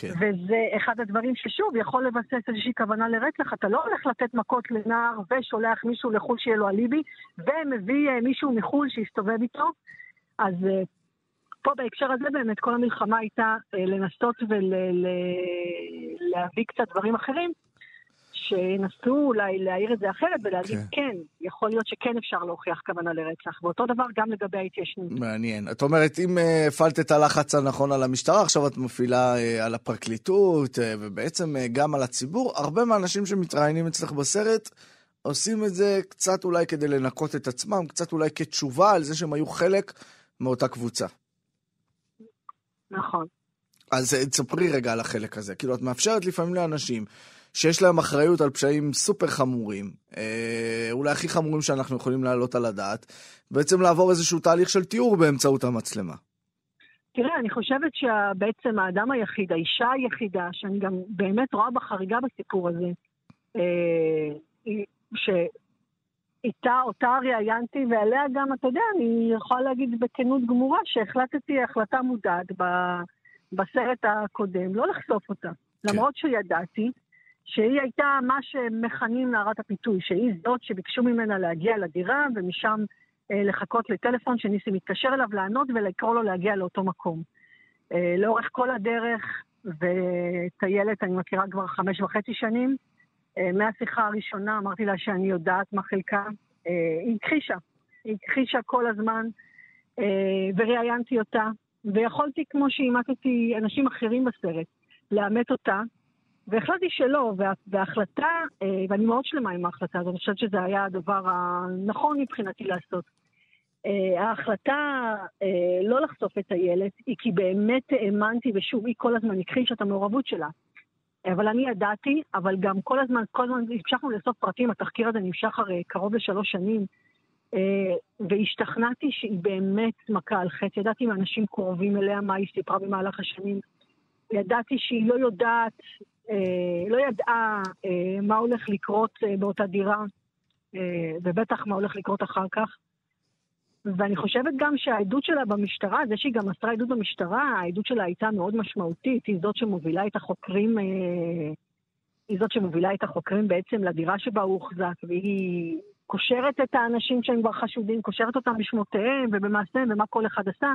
כן. וזה אחד הדברים ששוב, יכול לבסס איזושהי כוונה לרצח. אתה לא הולך לתת מכות לנער ושולח מישהו לחו"ל שיהיה לו אליבי, ומביא אה, מישהו מחו"ל שיסתובב איתו. אז אה, פה בהקשר הזה באמת כל המלחמה הייתה אה, לנסות ולהביא קצת דברים אחרים, שינסו אולי להעיר את זה אחרת ולהגיד כן. כן, יכול להיות שכן אפשר להוכיח כוונה לרצח. ואותו דבר גם לגבי ההתיישנות. מעניין. את אומרת, אם אה, הפעלת את הלחץ הנכון על המשטרה, עכשיו את מפעילה אה, על הפרקליטות, אה, ובעצם גם על הציבור. הרבה מהאנשים שמתראיינים אצלך בסרט עושים את זה קצת אולי כדי לנקות את עצמם, קצת אולי כתשובה על זה שהם היו חלק מאותה קבוצה. נכון. אז תספרי רגע על החלק הזה. כאילו, את מאפשרת לפעמים לאנשים שיש להם אחריות על פשעים סופר חמורים, אה, אולי הכי חמורים שאנחנו יכולים להעלות על הדעת, בעצם לעבור איזשהו תהליך של תיאור באמצעות המצלמה. תראה, אני חושבת שבעצם האדם היחיד, האישה היחידה, שאני גם באמת רואה בה חריגה בסיפור הזה, אה, שאיתה, אותה ראיינתי, ועליה גם, אתה יודע, אני יכולה להגיד בכנות גמורה, שהחלטתי החלטה מודעת ב- בסרט הקודם, לא לחשוף אותה. כן. למרות שידעתי שהיא הייתה מה שמכנים נערת הפיתוי, שהיא זאת שביקשו ממנה להגיע לדירה, ומשם אה, לחכות לטלפון שניסי מתקשר אליו לענות ולקרוא לו להגיע לאותו מקום. אה, לאורך כל הדרך, ואת איילת אני מכירה כבר חמש וחצי שנים, אה, מהשיחה הראשונה אמרתי לה שאני יודעת מה חלקה, אה, היא הכחישה. היא הכחישה כל הזמן, אה, וראיינתי אותה, ויכולתי, כמו שאימתתי אנשים אחרים בסרט, לאמת אותה, והחלטתי שלא, וה, וההחלטה, אה, ואני מאוד שלמה עם ההחלטה הזאת, אני חושבת שזה היה הדבר הנכון מבחינתי לעשות. אה, ההחלטה אה, לא לחשוף את הילד היא כי באמת האמנתי, ושוב, היא כל הזמן הכחישה את המעורבות שלה. אבל אני ידעתי, אבל גם כל הזמן, כל הזמן המשכנו לאסוף פרטים, התחקיר הזה נמשך הרי קרוב לשלוש שנים, והשתכנעתי שהיא באמת מכה על חטא. ידעתי מאנשים קרובים אליה מה היא סיפרה במהלך השנים. ידעתי שהיא לא יודעת, לא ידעה אה, מה הולך לקרות אה, באותה דירה, אה, ובטח מה הולך לקרות אחר כך. ואני חושבת גם שהעדות שלה במשטרה, זה שהיא גם מסרה עדות במשטרה, העדות שלה הייתה מאוד משמעותית, היא זאת שמובילה את החוקרים, אה, היא זאת שמובילה את החוקרים בעצם לדירה שבה הוא הוחזק, והיא קושרת את האנשים שהם כבר חשודים, קושרת אותם בשמותיהם ובמעשיהם ומה כל אחד עשה.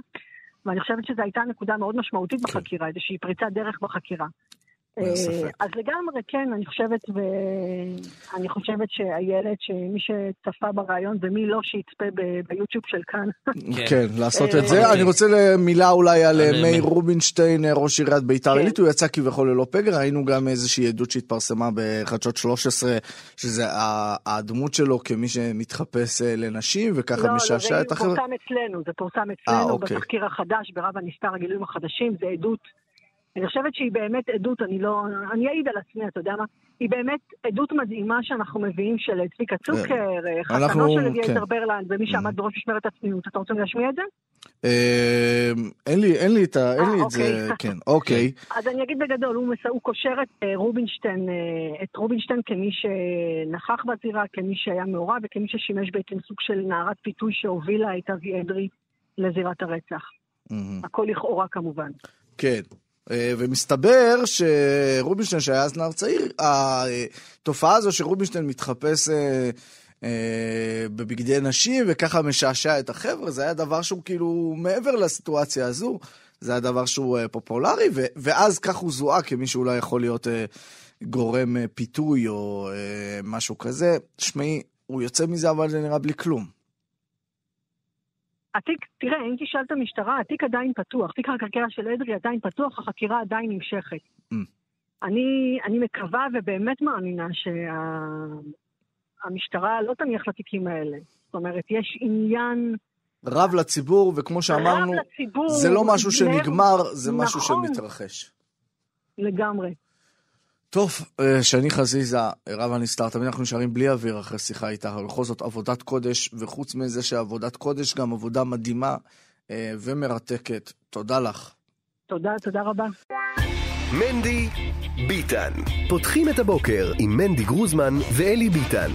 ואני חושבת שזו הייתה נקודה מאוד משמעותית כן. בחקירה, איזושהי פריצת דרך בחקירה. אה. אז לגמרי, כן, אני חושבת, ואני חושבת שאיילת, שמי שצפה ברעיון ומי לא שיצפה ב- ביוטיוב של כאן, כן, לעשות אה, את זה. אני רוצה מילה אולי על אה, מאיר אה, רובינשטיין, אה, ראש עיריית ביתר כן. עילית, הוא יצא כביכול ללא פגר, ראינו גם איזושהי עדות שהתפרסמה בחדשות 13, שזה הדמות שלו כמי שמתחפש אה, לנשים, וככה לא, משעשע לא, את זה החברה. פורסם אצלנו, זה פורסם אה, אצלנו אוקיי. בתחקיר החדש, ברב הנסתר הגילויים החדשים, זה עדות. אני חושבת שהיא באמת עדות, אני לא... אני אעיד על עצמי, אתה יודע מה? היא באמת עדות מדהימה שאנחנו מביאים של צביקה צוקר, אה, חתנו של כן. אליעזר ברלנד, ומי שעמד בראש משמרת הצניעות. אתה רוצה להשמיע את זה? אה, אין לי, אין לי את ה- אין אה, לי את זה, אוקיי. כן, אוקיי. אז אני אגיד בגדול, הוא, קושר את אה, רובינשטיין, אה, את רובינשטיין כמי שנכח בזירה, כמי שהיה מעורב וכמי ששימש בעצם סוג של נערת פיתוי שהובילה את אבי אדרי לזירת הרצח. מהמם. הכל לכאורה כמובן. כן. אה, ומסתבר שרובינשטיין, שהיה אז נער צעיר, התופעה הזו שרובינשטיין מתחפש אה, אה, בבגדי נשים, וככה משעשע את החבר'ה, זה היה דבר שהוא כאילו מעבר לסיטואציה הזו, זה היה דבר שהוא פופולרי, ואז כך הוא זוהה כמי שאולי יכול להיות גורם פיתוי או משהו כזה. תשמעי, הוא יוצא מזה אבל זה נראה בלי כלום. התיק, תראה, אם תשאל את המשטרה, התיק עדיין פתוח. תיק החקירה של אדרי עדיין פתוח, החקירה עדיין נמשכת. Mm. אני, אני מקווה ובאמת מאמינה שהמשטרה לא תניח לתיקים האלה. זאת אומרת, יש עניין... רב לציבור, וכמו שאמרנו, רב לציבור, זה לא משהו שנגמר, זה משהו נכון. שמתרחש. לגמרי. טוב, אה, שני חזיזה, רב הנסתר, תמיד אנחנו נשארים בלי אוויר אחרי שיחה איתך, אבל בכל זאת עבודת קודש, וחוץ מזה שעבודת קודש, גם עבודה מדהימה אה, ומרתקת. תודה לך. תודה, תודה רבה. מנדי ביטן. פותחים את הבוקר עם מנדי גרוזמן ואלי ביטן.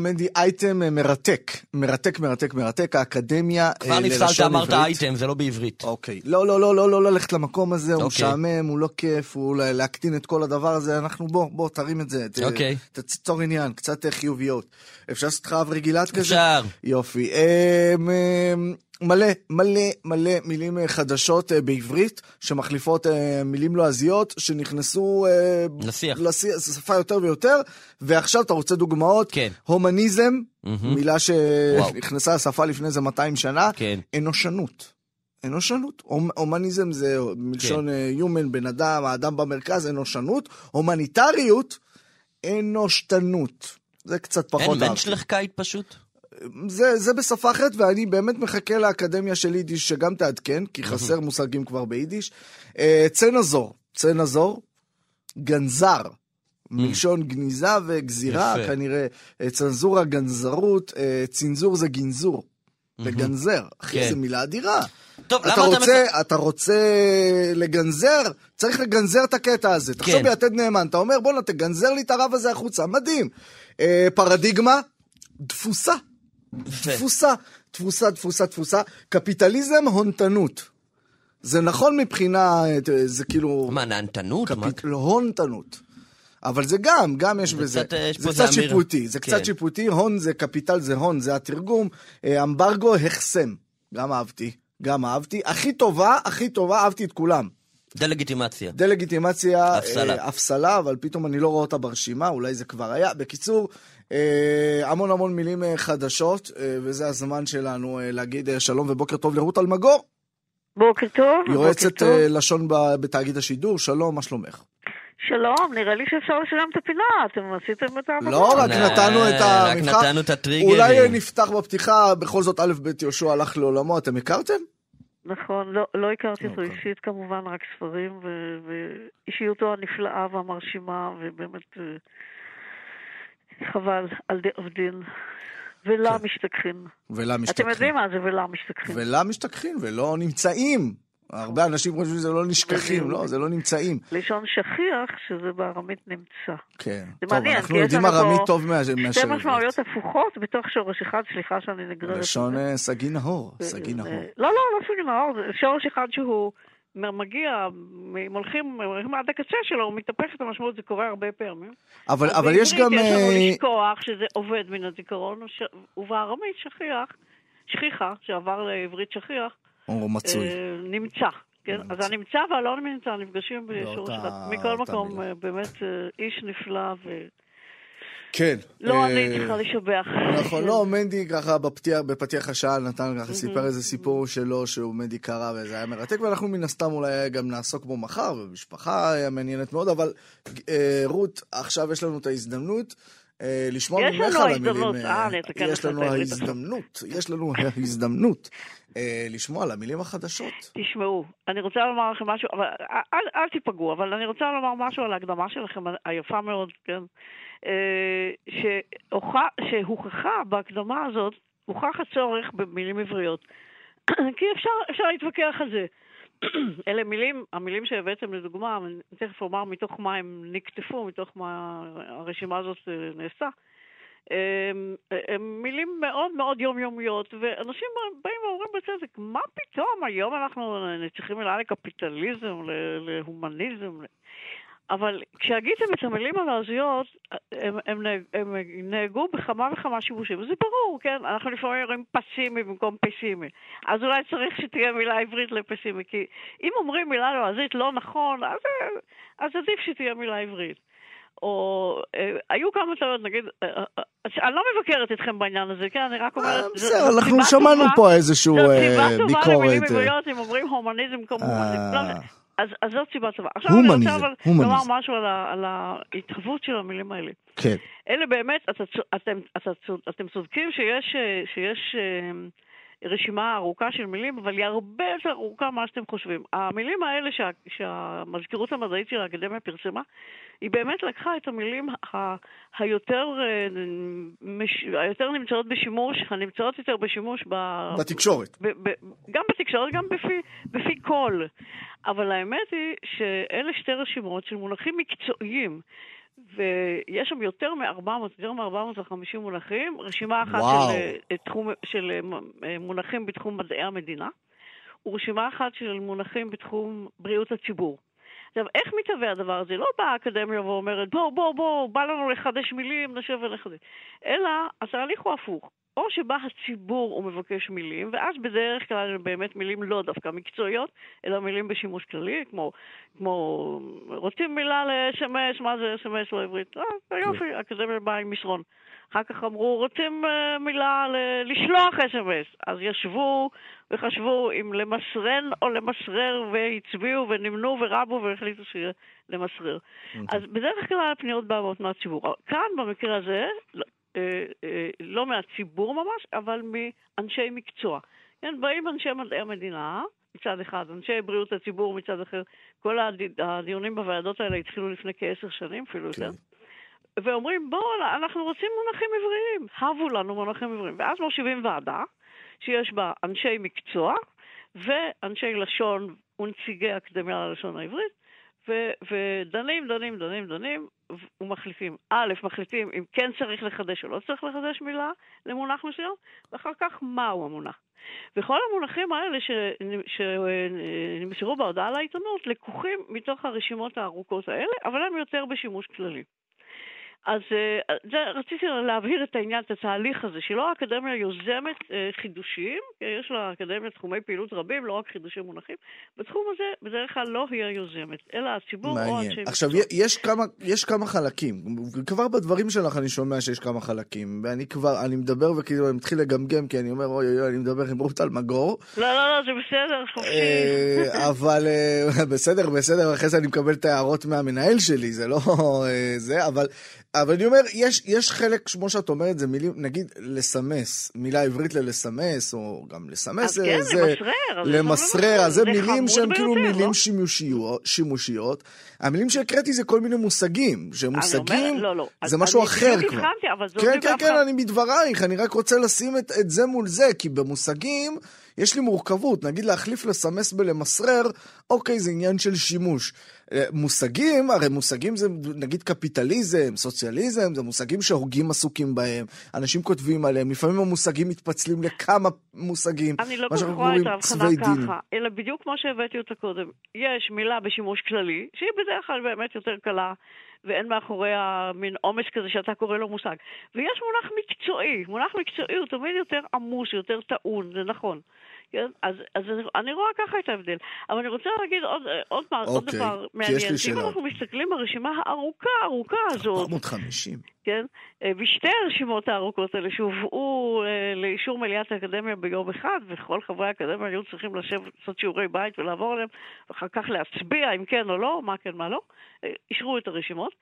מנדי, אייטם אה, מרתק, מרתק, מרתק, מרתק, האקדמיה כבר אה, נפסלת, ללשון אמרת עברית. אייטם, זה לא בעברית. אוקיי. לא, לא, לא, לא, לא ללכת למקום הזה, הוא אוקיי. משעמם, הוא לא כיף, הוא לה- להקטין את כל הדבר הזה, אנחנו בוא, בוא, תרים את זה. אוקיי. תצור עניין, קצת חיוביות. אפשר לעשות לך אב רגיlat כזה? אפשר. יופי. מלא, מלא, מלא מילים אה, חדשות אה, בעברית, שמחליפות אה, מילים לועזיות, שנכנסו... לשיח. לשיח, שפה יותר ויותר, ועכשיו אתה רוצה דוגמאות? כן. הומניזם, מהמם. מילה. שנכנסה לשפה לפני איזה 200 שנה. כן. אנושנות. אנושנות. הומ- הומניזם זה מלשון כן. human, בן אדם, האדם במרכז, אנושנות. הומניטריות, אנושתנות. זה קצת פחות אין אהבתי. מנצ'לחקייט פשוט? זה, זה בשפה אחרת, ואני באמת מחכה לאקדמיה של יידיש שגם תעדכן, כי חסר מושגים כבר ביידיש. אה, צנזור, צנזור, גנזר, מלשון גניזה וגזירה, יפה. כנראה אה, צנזורה, גנזרות, אה, צנזור זה גנזור. לגנזר, אחי, כן. זו מילה אדירה. טוב, אתה למה אתה... רוצה, אתה רוצה לגנזר? צריך לגנזר את הקטע הזה. תחשוב כן. ביתד נאמן, אתה אומר, בואנה, תגנזר לי את הרב הזה החוצה, מדהים. אה, פרדיגמה, דפוסה. תפוסה, תפוסה, תפוסה, תפוסה. קפיטליזם, הונתנות. זה נכון מבחינה, זה כאילו... מה, נהנתנות? קפיט... לא, הונתנות. אבל זה גם, גם יש זה בזה. קצת, אה, יש זה קצת איזה אמיר. שיפוטי, זה כן. קצת שיפוטי, הון זה קפיטל זה הון, זה התרגום. אה, אמברגו, החסם. גם אהבתי, גם אהבתי. הכי טובה, הכי טובה, אהבתי את כולם. דה-לגיטימציה. דה-לגיטימציה, הפסלה. אה, הפסלה, אבל פתאום אני לא רואה אותה ברשימה, אולי זה כבר היה. בקיצור, המון המון מילים אה, חדשות, אה, וזה הזמן שלנו אה, להגיד אה, שלום ובוקר טוב לרות אלמגור, בוקר טוב. יועצת בוקר טוב. אה, לשון ב- בתאגיד השידור, שלום, מה שלומך? שלום, נראה לי שאפשר לשלם את הפינה, אתם עשיתם את העבודה. לא, רק נתנו את רק המבחר. נתנו את הטריגרים. אולי אה, נפתח בפתיחה, בכל זאת א' ב' יהושע הלך לעולמו, אתם הכרתם? נכון, לא, לא הכרתי אותו אוקיי. אישית כמובן, רק ספרים, ואישיותו הנפלאה והמרשימה, ובאמת אה, חבל על די עובדין. ולה כן. משתכחין. ולה אתם משתכחים. יודעים מה זה ולה משתכחין. ולה משתכחים ולא נמצאים. הרבה אנשים חושבים שזה לא נשכחים. לא, זה לא נמצאים. לשון שכיח, שזה בארמית נמצא. כן. זה טוב, מעניין, אנחנו יודעים ארמית טוב מה- מאשר שתי. משמעויות הפוכות בתוך שורש אחד, סליחה שאני נגררת. לשון. אה, סגי נהור, סגי נהור. לא, לא, לא סגי נהור, שורש אחד שהוא מגיע, אם הולכים הולכים עד הקצה שלו, הוא מתהפך את המשמעות, זה קורה הרבה פעמים. אבל אבל יש גם... יש לנו אה, לשכוח, שזה עובד מן הזיכרון, וש- ובארמית שכיח, שכיחה, שעבר לעברית שכיח, או מצוי. אה, נמצא. כן, אז הנמצא והלא נמצא נפגשים בשורש אחד. מכל מקום, מילה. אה, באמת אה, איש נפלא, כן. ולא אה, אני צריכה לשבח. נכון, לא, מנדי ככה בפתיח, בפתיח השעה נתן ככה, סיפר איזה סיפור שלו שהוא מנדי קרא וזה היה מרתק, ואנחנו מן הסתם אולי גם נעסוק בו מחר, ומשפחה היה מעניינת מאוד, אבל אה, רות, עכשיו יש לנו את ההזדמנות. אה, לשמוע ממך על המילים. אה, אה, יש לנו ההזדמנות, יש לנו ההזדמנות לשמוע על המילים החדשות. תשמעו, אני רוצה לומר לכם משהו, אבל אל, אל תיפגעו, אבל אני רוצה לומר משהו על ההקדמה שלכם, היפה מאוד, כן? שהוכח, שהוכחה בהקדמה הזאת, הוכח הצורך במילים עבריות. כי אפשר, אפשר להתווכח על זה. אלה מילים, המילים שהבאתם לדוגמה, אני תכף אומר מתוך מה הם נקטפו, מתוך מה הרשימה הזאת אה, נעשתה. הם, הם מילים מאוד מאוד יומיומיות, ואנשים באים ואומרים בצדק, מה פתאום היום אנחנו צריכים מילה לקפיטליזם, להומניזם? אבל כשהגיתם את המילים הלועזיות, הם, הם, הם נהגו בכמה וכמה שימושים, וזה ברור, כן? אנחנו לפעמים אומרים פסימי במקום פסימי. אז אולי צריך שתהיה מילה עברית לפסימי, כי אם אומרים מילה לועזית לא נכון, אז, אז עדיף שתהיה מילה עברית. או אה, היו כמה טעויות, נגיד, אה, אה, אני לא מבקרת אתכם בעניין הזה, כן, אני רק אומרת... בסדר, אנחנו שמענו פה איזשהו ביקורת. זו סיבה טובה למילים עבריות, אם אומרים הומניזם כמו הומניזם. אז, אז זאת סיבה טובה. עכשיו הומניזם, אני רוצה אבל הומניזם. לומר משהו על, ה, על ההתהוות של המילים האלה. כן. אלה באמת, אתה, אתם, אתה, אתם צודקים שיש, שיש רשימה ארוכה של מילים, אבל היא הרבה יותר ארוכה ממה שאתם חושבים. המילים האלה שה, שהמזכירות המדעית של האקדמיה פרסמה, היא באמת לקחה את המילים ה, היותר, מש, היותר נמצאות בשימוש, הנמצאות יותר בשימוש ב, בתקשורת. ב, ב, גם בתקשורת, גם בפי, בפי קול. אבל האמת היא שאלה שתי רשימות של מונחים מקצועיים. ויש שם יותר מ-400, יותר מ-450 מונחים, רשימה אחת של, תחום, של מונחים בתחום מדעי המדינה, ורשימה אחת של מונחים בתחום בריאות הציבור. עכשיו, איך מתהווה הדבר הזה? לא באה האקדמיה ואומרת, בוא, בוא, בוא, בא לנו לחדש מילים, נשב ונחדש. אלא, התהליך הוא הפוך. או שבא הציבור ומבקש מילים, ואז בדרך כלל באמת מילים לא דווקא מקצועיות, אלא מילים בשימוש כללי, כמו, כמו רוצים מילה ל-SMS, מה זה SMS בעברית? אה, יופי, האקדמיה באה עם מסרון. אחר כך אמרו, רוצים uh, מילה ל- לשלוח אס.אם.אס. אז ישבו וחשבו אם למסרן או למסרר, והצביעו ונמנו ורבו והחליטו שיהיה למסרר. אז בדרך כלל הפניות באות מהציבור. כאן, במקרה הזה, אה, אה, לא מהציבור ממש, אבל מאנשי מקצוע. כן, באים אנשי מדעי המדינה, מצד אחד, אנשי בריאות הציבור מצד אחר. כל הדיונים בוועדות האלה התחילו לפני כעשר שנים, אפילו יותר. כן. ואומרים, בואו, אנחנו רוצים מונחים עבריים, הבו לנו מונחים עבריים. ואז מושיבים ועדה, שיש בה אנשי מקצוע ואנשי לשון ונציגי האקדמיה ללשון העברית, ו- ודנים, דנים, דנים, דנים, ומחליפים. א', מחליטים אם כן צריך לחדש או לא צריך לחדש מילה למונח מסוים, ואחר כך מהו המונח. וכל המונחים האלה שנמסרו בהודעה לעיתונות לקוחים מתוך הרשימות הארוכות האלה, אבל הם יותר בשימוש כללי. אז אה, זה, רציתי להבהיר את העניין, את התהליך הזה, שלא האקדמיה יוזמת אה, חידושים, יש לאקדמיה תחומי פעילות רבים, לא רק חידושי מונחים. בתחום הזה בדרך כלל לא היא היוזמת, אלא הציבור מעניין. או אנשי מקצוע. עכשיו, יש כמה, יש כמה חלקים. כבר בדברים שלך אני שומע שיש כמה חלקים, ואני כבר, אני מדבר וכאילו אני מתחיל לגמגם, כי אני אומר, אוי אוי אוי, אני מדבר עם רות אלמגור. לא, לא, לא, זה בסדר, חופשי. אה, אבל בסדר, בסדר, אחרי זה אני מקבל את ההערות מהמנהל שלי, זה לא זה, אבל... אבל אני אומר, יש, יש חלק, כמו שאת אומרת, זה מילים, נגיד לסמס, מילה עברית ללסמס, או גם לסמס, זה... אז כן, למסרר. למסרר, אז זה מילים שהן כאילו מילים לא? שימושיות, שימושיות. המילים שהקראתי זה כל מיני מושגים, שמושגים, אומר, לא, לא. זה משהו אחר כבר. הבחנתי, אבל זו כן, כן, כן, אני מדברייך, אני רק רוצה לשים את, את זה מול זה, כי במושגים... יש לי מורכבות, נגיד להחליף לסמס בלמסרר, אוקיי, זה עניין של שימוש. אה, מושגים, הרי מושגים זה נגיד קפיטליזם, סוציאליזם, זה מושגים שהוגים עסוקים בהם, אנשים כותבים עליהם, לפעמים המושגים מתפצלים לכמה מושגים. אני לא רואה את ההבחנה ככה, אלא בדיוק כמו שהבאתי אותה קודם. יש מילה בשימוש כללי, שהיא בדרך כלל באמת יותר קלה. ואין מאחוריה מין עומס כזה שאתה קורא לו מושג. ויש מונח מקצועי, מונח מקצועי הוא תמיד יותר עמוס, יותר טעון, זה נכון. כן? אז, אז אני רואה ככה את ההבדל. אבל אני רוצה להגיד עוד, עוד, okay, עוד אוקיי, דבר מעניין. אם אנחנו מסתכלים ברשימה הארוכה, הארוכה הזאת... 450. כן? אה, בשתי הרשימות הארוכות האלה שהובאו אה, לאישור מליאת האקדמיה ביום אחד, וכל חברי האקדמיה היו צריכים לשבת, לעשות שיעורי בית ולעבור עליהם, ואחר כך להצביע אם כן או לא, מה כן, מה לא, אה, אישרו את הרשימות.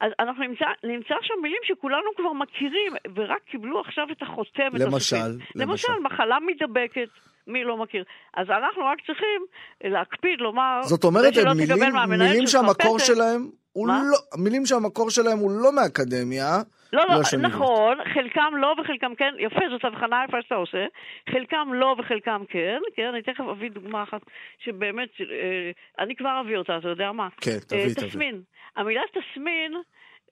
אז אנחנו נמצא, נמצא שם מילים שכולנו כבר מכירים, ורק קיבלו עכשיו את החותמת. למשל, למשל. למשל, מחלה מידבקת. מי לא מכיר? אז אנחנו רק צריכים להקפיד לומר... זאת אומרת, מילים, מילים שהמקור פתק. שלהם הוא מה? לא... מילים שהמקור שלהם הוא לא מהאקדמיה. לא, לא, לא נכון, חלקם לא וחלקם כן, יפה, זאת הבחנה יפה שאתה עושה. חלקם לא וחלקם כן, כן, אני תכף אביא דוגמה אחת שבאמת, אה, אני כבר אביא אותה, אתה יודע מה? כן, תביא, אה, תביא. תסמין. המילה תסמין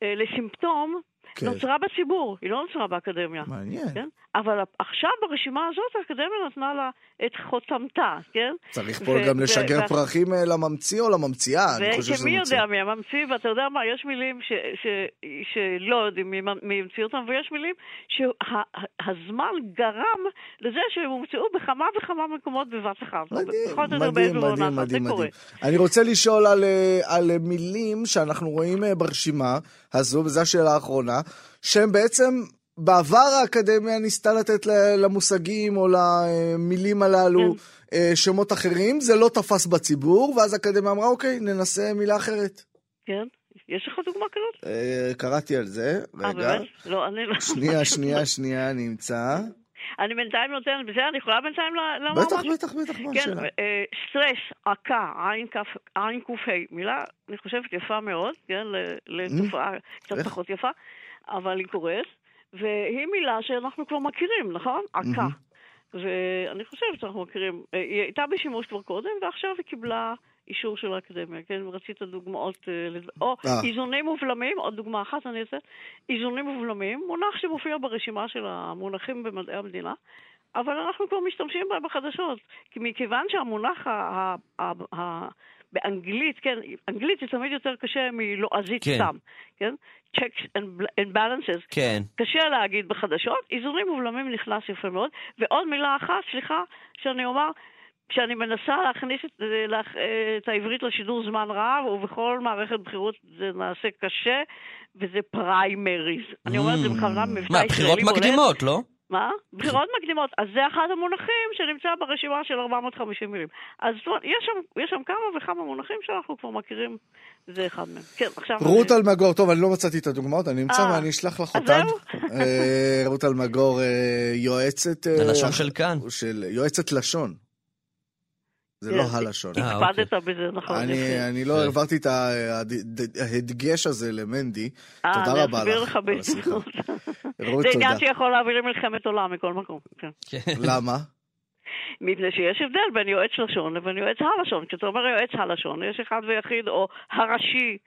אה, לסימפטום כן. נוצרה בציבור, היא לא נוצרה באקדמיה. מעניין. כן? אבל עכשיו ברשימה הזאת האקדמיה נתנה לה את חוטמתה, כן? צריך פה ו- גם ו- לשגר ו- פרחים אה, לממציא או לממציאה? אני חושב שזה ממציא. יודע מי הממציא, ואתה יודע מה, יש מילים ש, ש, שלא יודעים מי, מי המציא אותם, ויש מילים שהזמן גרם לזה שהם הומצאו בכמה וכמה מקומות בבת אחת. מדהים, מדהים, מדהים, מדהים. מדהים. אני רוצה לשאול על, אה, על מילים שאנחנו רואים אה, ברשימה הזו, וזו השאלה האחרונה, שהם בעצם, בעבר האקדמיה ניסתה לתת למושגים או למילים הללו כן. אה, שמות אחרים, זה לא תפס בציבור, ואז האקדמיה אמרה, אוקיי, ננסה מילה אחרת. כן? יש לך דוגמה כזאת? אה, קראתי על זה, אה, רגע. באמת? לא, אני לא. שנייה, שנייה, שנייה, נמצא. אני בינתיים נותנת, בסדר, אני יכולה בינתיים לומר בטח, משהו? בטח, בטח, מה כן, השאלה? אה, סטרס, עקה, עין ק"ה, מילה, אני חושבת, יפה מאוד, כן, לתופעה קצת? פחות יפה, אבל היא קורית, והיא מילה שאנחנו כבר מכירים, נכון? עקה. ואני חושבת שאנחנו מכירים, אה, היא הייתה בשימוש כבר קודם, ועכשיו היא קיבלה אישור של האקדמיה, כן? רצית דוגמאות, אה, או אה. איזונים ובלמים, עוד דוגמה אחת אני אעשה, איזונים ובלמים, מונח שמופיע ברשימה של המונחים במדעי המדינה, אבל אנחנו כבר משתמשים בה בחדשות. כי מכיוון שהמונח באנגלית, כן, אנגלית זה תמיד יותר קשה מלועזית כן. סתם, כן? checks and balances. כן. קשה להגיד בחדשות, איזונים ובלמים נכנס יפה מאוד. ועוד מילה אחת, סליחה, שאני אומר, כשאני מנסה להכניס את, להכ- את העברית לשידור זמן רב, ובכל מערכת בחירות זה נעשה קשה, וזה פריימריז. אני אומרת את זה בכוונה מבטא מה, ישראלי בחירות בולט. מקדימות, לא? מה? בחירות מקדימות. אז זה אחד המונחים שנמצא ברשימה של 450 מילים. אז זאת אומרת, יש שם, יש שם כמה וכמה מונחים שאנחנו כבר מכירים, זה אחד מהם. כן, עכשיו... רות אני- אלמגור, טוב, אני לא מצאתי את הדוגמאות, אני אמצא אה, ואני אשלח לך אותן. אה, רות אלמגור, אה, יועצת... הלשון של כאן. של יועצת לשון. זה כן, לא הלשון. אה, אוקיי. הקפדת בזה, נכון. אני. אני לא יפה. העברתי את ההדגש הזה למנדי. אה, תודה אני רבה אסביר לך לך על השיחה. בדיוק. רות, זה עניין. שיכול להביא למלחמת עולם מכל מקום. כן. כן. למה? מפני שיש הבדל בין יועץ לשון לבין יועץ הלשון. כשאתה אומר יועץ הלשון, יש אחד ויחיד, או הראשי,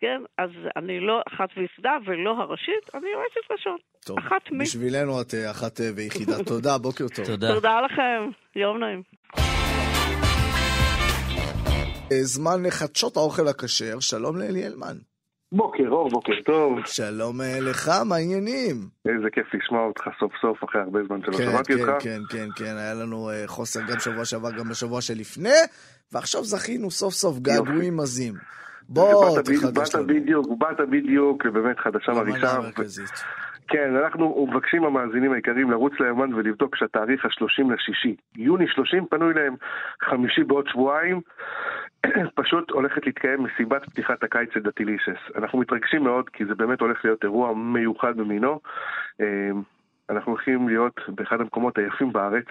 כן? אז אני לא אחת ויחידה ולא הראשית, אני יועצת לשון. טוב, אחת מי. בשבילנו את אה, אחת אה, ויחידה. תודה, בוקר טוב. תודה. תודה לכם, יום נעים. זמן חדשות האוכל הכשר, שלום לאלי אלמן. בוקר אור, בוקר טוב. שלום אה, לך, מה העניינים? איזה כיף לשמוע אותך סוף סוף, אחרי הרבה זמן שלא כן, שמעתי כן, אותך. כן, כן, כן, היה לנו אה, חוסר גם שבוע שעבר, גם בשבוע שלפני, ועכשיו זכינו סוף סוף געגועים עזים. בוא, באת תחדש באת לנו. בדיוק, באת בדיוק, ובאמת חדשה למנה מרעישה. כן, אנחנו מבקשים המאזינים היקרים לרוץ ליומן ולבדוק שהתאריך ה-30 לשישי. יוני 30 פנוי להם, חמישי בעוד שבועיים. פשוט הולכת להתקיים מסיבת פתיחת הקיץ של דתילישס. אנחנו מתרגשים מאוד, כי זה באמת הולך להיות אירוע מיוחד במינו. אה, אנחנו הולכים להיות באחד המקומות היפים בארץ,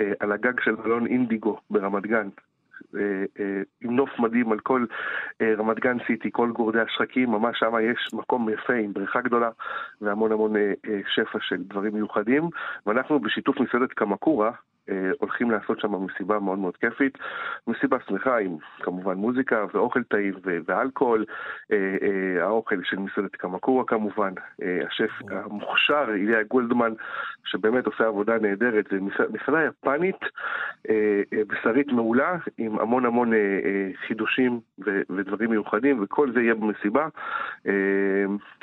אה, על הגג של מלון אינדיגו ברמת גן. אה, עם נוף מדהים על כל רמת גן סיטי, כל גורדי השחקים, ממש שם יש מקום יפה עם בריכה גדולה והמון המון שפע של דברים מיוחדים. ואנחנו בשיתוף מסעדת קמקורה הולכים לעשות שם מסיבה מאוד מאוד כיפית. מסיבה שמחה עם כמובן מוזיקה ואוכל טעים ואלכוהול. אה, אה, האוכל של מסעדת קמקורה כמובן. אה, השף המוכשר, איליה גולדמן, שבאמת עושה עבודה נהדרת. זה מסע- מסעדה יפנית, אה, אה, בשרית מעולה, עם המון המון אה, אה, חידושים ודברים מיוחדים, וכל זה יהיה במסיבה. אה,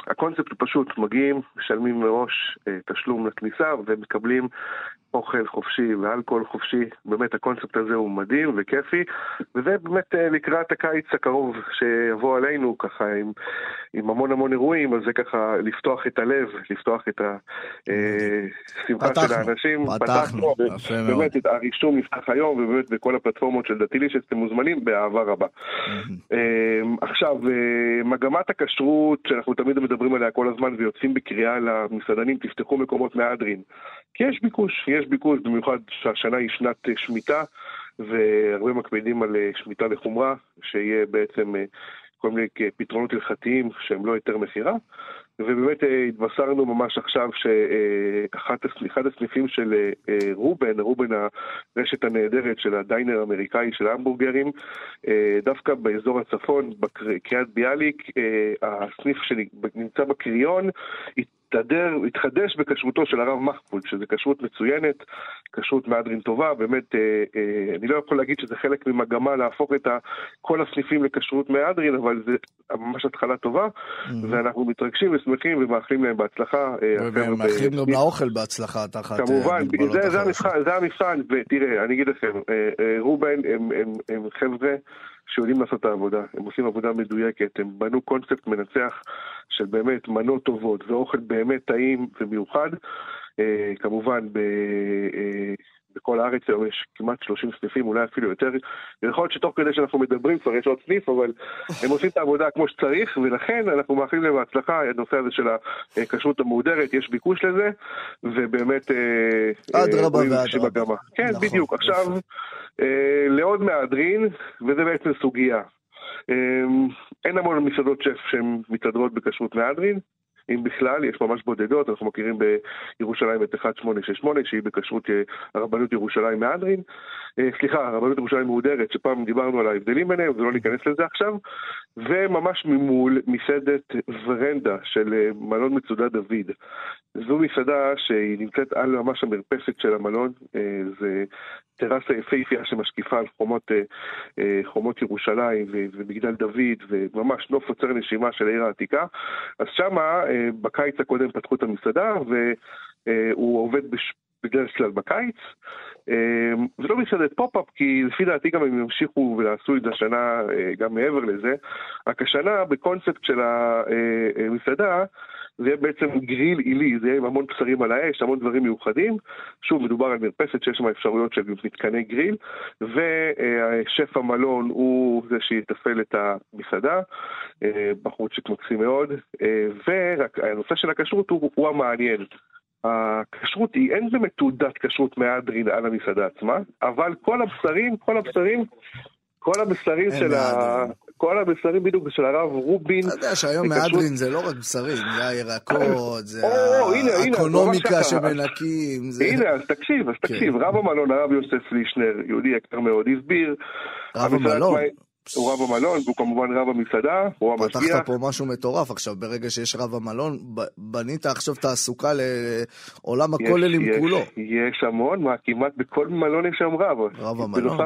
הקונספט הוא פשוט, מגיעים, משלמים מראש אה, תשלום לכניסה ומקבלים אוכל חופשי ואלכוהול חופשי. באמת הקונספט הזה הוא מדהים וכיפי, וזה באמת אה, לקראת הקיץ הקרוב שיבוא עלינו, ככה עם, עם המון המון אירועים, אז זה ככה לפתוח את הלב, לפתוח את השמחה של פתחנו, האנשים. פתחנו, יפה מאוד. באמת הרישום נפתח היום, ובאמת בכל הפלטפורמות של דתילי שאתם מוזמנים באהבה רבה. אמ, עכשיו, אה, מגמת הכשרות, שאנחנו תמיד מדברים עליה כל הזמן ויוצאים בקריאה למסעדנים, תפתחו מקומות מהדרין. כי יש ביקוש, יש ביקוש, במיוחד שהשנה היא שנת אה, שמיטה, והרבה מקפידים על אה, שמיטה לחומרה, שיהיה בעצם אה, כל מיני פתרונות הלכתיים שהם לא יותר מכירה. ובאמת התבשרנו ממש עכשיו שאחד הסניפים של רובן, רובן הרשת הנהדרת של הדיינר האמריקאי של ההמבורגרים, דווקא באזור הצפון, בקריית ביאליק, הסניף שנמצא בקריון, התהדר, התחדש בכשרותו של הרב מחפוד, שזו כשרות מצוינת, כשרות מהדרין טובה, באמת, אה, אה, אני לא יכול להגיד שזה חלק ממגמה להפוך את ה, כל הסניפים לכשרות מהדרין, אבל זה ממש התחלה טובה, mm-hmm. ואנחנו מתרגשים ושמחים ומאחלים להם בהצלחה. אה, ומאחלים גם לאוכל בהצלחה תחת אה, כמובן, זה, זה המבחן, זה המבחן, ותראה, אני אגיד לכם, אה, אה, רובן הם, הם, הם, הם חבר'ה שיודעים לעשות את העבודה, הם עושים עבודה מדויקת, הם בנו קונספט מנצח של באמת מנות טובות ואוכל באמת טעים ומיוחד. אה, כמובן, אה, בכל הארץ היום יש כמעט 30 סניפים, אולי אפילו יותר. יכול להיות שתוך כדי שאנחנו מדברים כבר יש עוד סניף, אבל הם עושים את העבודה כמו שצריך, ולכן אנחנו מאחלים להם בהצלחה, הנושא הזה של הכשרות המהודרת, יש ביקוש לזה, ובאמת... אה, אדרבה ואדרבה. כן, נכון, בדיוק. עכשיו, אה, לעוד מהדרין, וזה בעצם סוגיה. אה, אין המון מסעדות שף שהן מתהדרות בכשרות מהדרין. אם בכלל, יש ממש בודדות, אנחנו מכירים בירושלים את 1868, שהיא בכשרות אה, הרבנות ירושלים מהדרין, אה, סליחה, הרבנות ירושלים מהודרת, שפעם דיברנו על ההבדלים ביניהם, ולא ניכנס לזה עכשיו, וממש ממול מסעדת ורנדה של אה, מלון מצודה דוד. זו מסעדה שהיא נמצאת על ממש המרפסת של המלון, זה טרסה יפהפייה שמשקיפה על חומות, חומות ירושלים ומגדל דוד, וממש נוף עוצר נשימה של העיר העתיקה. אז שמה בקיץ הקודם פתחו את המסעדה, והוא עובד. בדרך כלל בקיץ. זה לא מסעדת pop-up, כי לפי דעתי גם הם ימשיכו ויעשו את זה השנה אה, גם מעבר לזה. רק השנה בקונספט של המסעדה, זה יהיה בעצם גריל עילי, זה יהיה עם המון בשרים על האש, המון דברים מיוחדים. שוב, מדובר על מרפסת שיש שם אפשרויות של מתקני גריל, ושף המלון הוא זה שיתפעל את המסעדה, אה, בחורצ'יק מקסים מאוד, אה, ורק הנושא של הכשרות הוא, הוא המעניין. הכשרות היא, אין באמת תעודת כשרות מהדרין על המסעדה עצמה, אבל כל הבשרים, כל הבשרים כל הבשרים של ה... כל הבשרים בדיוק של הרב רובין. אתה יודע שהיום מהדרין זה לא רק בשרים, זה הירקות, זה האקונומיקה שמנקים. הנה, אז תקשיב, אז תקשיב, כן. רב המלון, הרב יוסף לישנר, יהודי יקר מאוד, הסביר. רב המלון? הוא רב המלון, והוא כמובן רב המסעדה, הוא המשגיח. פתחת פה משהו מטורף עכשיו, ברגע שיש רב המלון, בנית עכשיו תעסוקה לעולם הכוללים כולו. יש המון, מה, כמעט בכל מלון יש שם רב. רב המלון.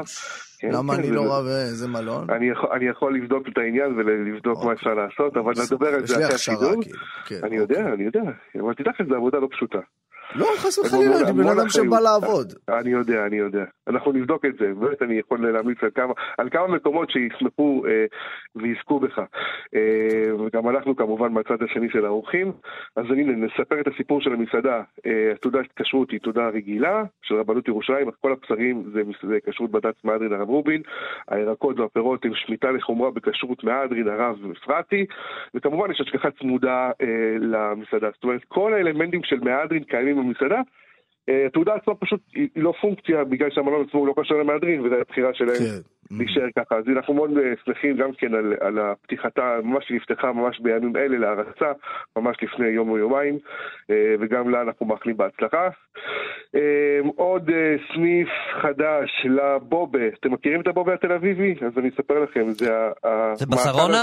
כן, למה כן, אני לא רב איזה מלון? אני יכול, אני יכול לבדוק את העניין ולבדוק מה אוקיי. אפשר לעשות, אבל נדבר על זה אחרי השידור. כאילו, כן, אני יודע, אוקיי. אני יודע, אבל תדע לך, זו עבודה לא פשוטה. לא, חס וחלילה, אני בן אדם שבא לעבוד. אני יודע, אני יודע. אנחנו נבדוק את זה, באמת אני יכול להמליץ על כמה, על כמה מקומות שישמחו אה, ויזכו בך. אה, וגם אנחנו כמובן מהצד השני של האורחים. אז הנה, נספר את הסיפור של המסעדה. אה, תעודת כשרות היא תעודה רגילה של רבנות ירושלים, אך כל הבשרים זה, זה כשרות בד"ץ מהדרין הרב רובין. הירקות והפירות הם שמיטה לחומרה בכשרות מהדרין הרב אפרתי, וכמובן יש השגחה צמודה אה, למסעדה. זאת אומרת, כל האלמנטים של מהדרין קיימים במסעדה. אה, התעודה עצמה פשוט היא לא פונקציה בגלל שהמלון עצמו הוא לא קשר למהדרין וזו הבחירה שלהם כן. להישאר ככה. אז אנחנו מאוד אה, שמחים גם כן על, על הפתיחתה, ממש שנפתחה ממש בימים אלה להרצה, ממש לפני יום או יומיים, אה, וגם לה אנחנו מאחלים בהצלחה. עוד סניף חדש לבובה, אתם מכירים את הבובה התל אביבי? אז אני אספר לכם, זה זה בשרונה?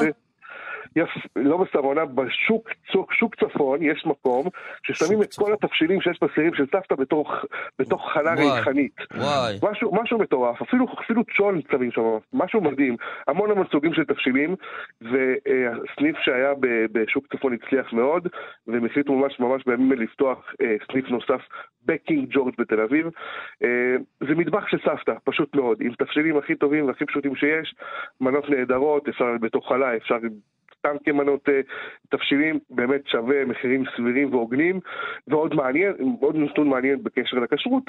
יפ, לא בשרונה, בשוק שוק צפון יש מקום ששמים את כל התבשילים שיש בסירים של סבתא בתוך, בתוך חלה ריחנית. משהו, משהו מטורף, אפילו, אפילו צ'ון צמים שם, משהו מדהים. המון המון סוגים של תבשילים, וסניף שהיה בשוק צפון הצליח מאוד, והם החליטו ממש ממש בימים אלה לפתוח אה, סניף נוסף בקינג ג'ורג' בתל אביב. אה, זה מטבח של סבתא, פשוט מאוד, עם תבשילים הכי טובים והכי פשוטים שיש, מנות נהדרות, אפשר בתוך חלה, אפשר סתם כמנות אה, תבשילים, באמת שווה מחירים סבירים והוגנים. ועוד מעניין, עוד נתון מעניין בקשר לכשרות,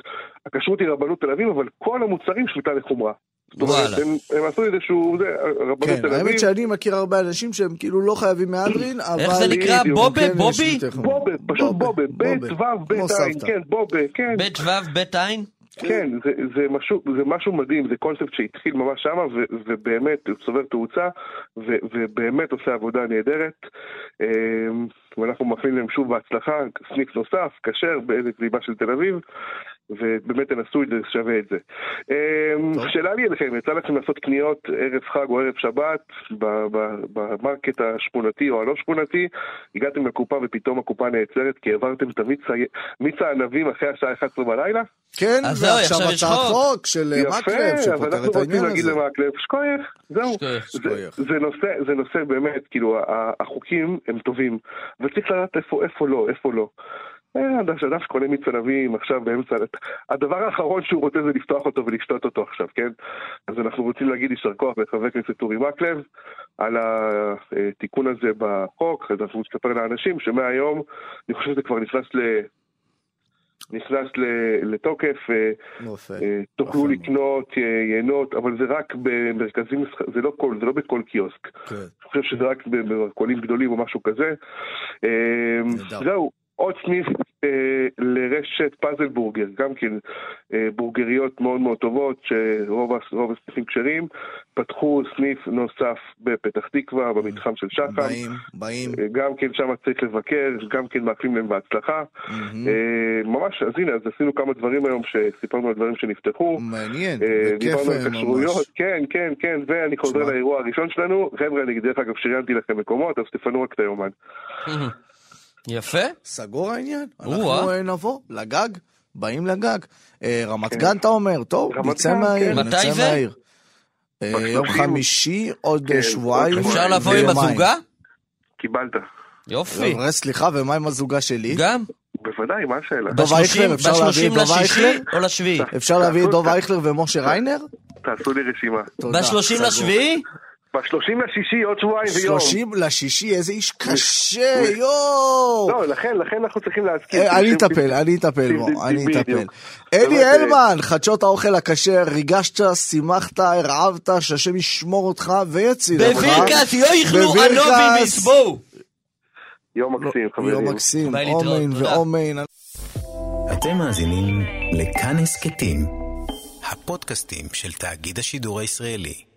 הכשרות היא רבנות תל אביב, אבל כל המוצרים שליטה לחומרה. וואלה. הם, הם עשו איזשהו, זה, רבנות כן, תל אביב. האמת שאני מכיר הרבה אנשים שהם כאילו לא חייבים מהדרין, אבל... איך זה נקרא? בובה? כן בובי? בובה, פשוט בובה. בית וו בית עין, כן, בובה, כן. בית וו בית עין? כן, זה, זה, משהו, זה משהו מדהים, זה קונספט שהתחיל ממש שמה, ו, ובאמת הוא צובר תאוצה, ו, ובאמת עושה עבודה נהדרת. אמ, ואנחנו מאחלים להם שוב בהצלחה, סניף נוסף, כשר, באיזה קליבה של תל אביב. ובאמת תנסו את זה, שווה את זה. אמ, שאלה לי אליכם, יצא לכם לעשות קניות ערב חג או ערב שבת במרקט השכונתי או הלא שכונתי, הגעתם לקופה ופתאום הקופה נעצרת כי העברתם את מיץ הענבים אחרי השעה 11 בלילה? כן, ועכשיו הצעת חוק של מקלב שפותר את העניין הזה. יפה, אבל אנחנו רוצים להגיד למקלב, שקוייך, זהו. זה נושא באמת, כאילו, החוקים הם טובים, וצריך לדעת איפה לא, איפה לא. אדם שקונה מיץ ענבים עכשיו באמצע, הדבר האחרון שהוא רוצה זה לפתוח אותו ולשתות אותו עכשיו, כן? אז אנחנו רוצים להגיד יישר כוח לחבר הכנסת אורי מקלב על התיקון הזה בחוק, אז אנחנו נספר לאנשים שמהיום, אני חושב שזה כבר נכנס ל... נכנס לתוקף, אה, תוכלו לקנות, יינות, אבל זה רק במרכזים, זה לא כל, זה לא בכל קיוסק. כן. אני חושב שזה רק במרכולים גדולים או משהו כזה. אה, זהו, עוד סניף אה, לרשת פאזל בורגר, גם כן אה, בורגריות מאוד מאוד טובות, שרוב הסניפים כשרים, פתחו סניף נוסף בפתח תקווה, במתחם של שחם. באים, באים. אה, גם כן שם צריך לבקר, גם כן מאחלים להם בהצלחה. Mm-hmm. אה, ממש, אז הנה, אז עשינו כמה דברים היום שסיפרנו על דברים שנפתחו. מעניין, אה, בכיף ממש. כן, כן, כן, ואני חוזר לאירוע הראשון שלנו. חבר'ה, אני דרך אגב שריינתי לכם מקומות, אז תפנו רק את היומן. יפה. סגור העניין. אנחנו אה, נבוא לגג, באים לגג. אה, רמת כן. גן אתה אומר, טוב, נצא מהעיר, כן. נצא מהעיר. אה, יום חמישי, עוד כן, שבועיים. אפשר לבוא עם הזוגה? קיבלת. יופי. סליחה, ומה עם הזוגה שלי? גם. בוודאי, מה השאלה? דוב אייכלר, אפשר להביא את דוב אייכלר? או לשביעי? אפשר להביא את דוב אייכלר ומשה ריינר? תעשו לי רשימה. בשלושים לשביעי? בשלושים לשישי, עוד שבועיים ויום. שלושים לשישי, איזה איש קשה, יואו! לא, לכן, לכן אנחנו צריכים להזכיר. אה, אני אטפל, אני אטפל בו, אני אטפל. אלי הלמן, חדשות האוכל הכשר, ריגשת, שימחת, הרעבת, שהשם ישמור אותך ויציל אותך. בבירקס, יאכלו ענובי מסבו. יום מקסים, חברים. יום מקסים, אומן ואומן. אתם מאזינים לכאן הסכתים, הפודקאסטים של תאגיד השידור הישראלי.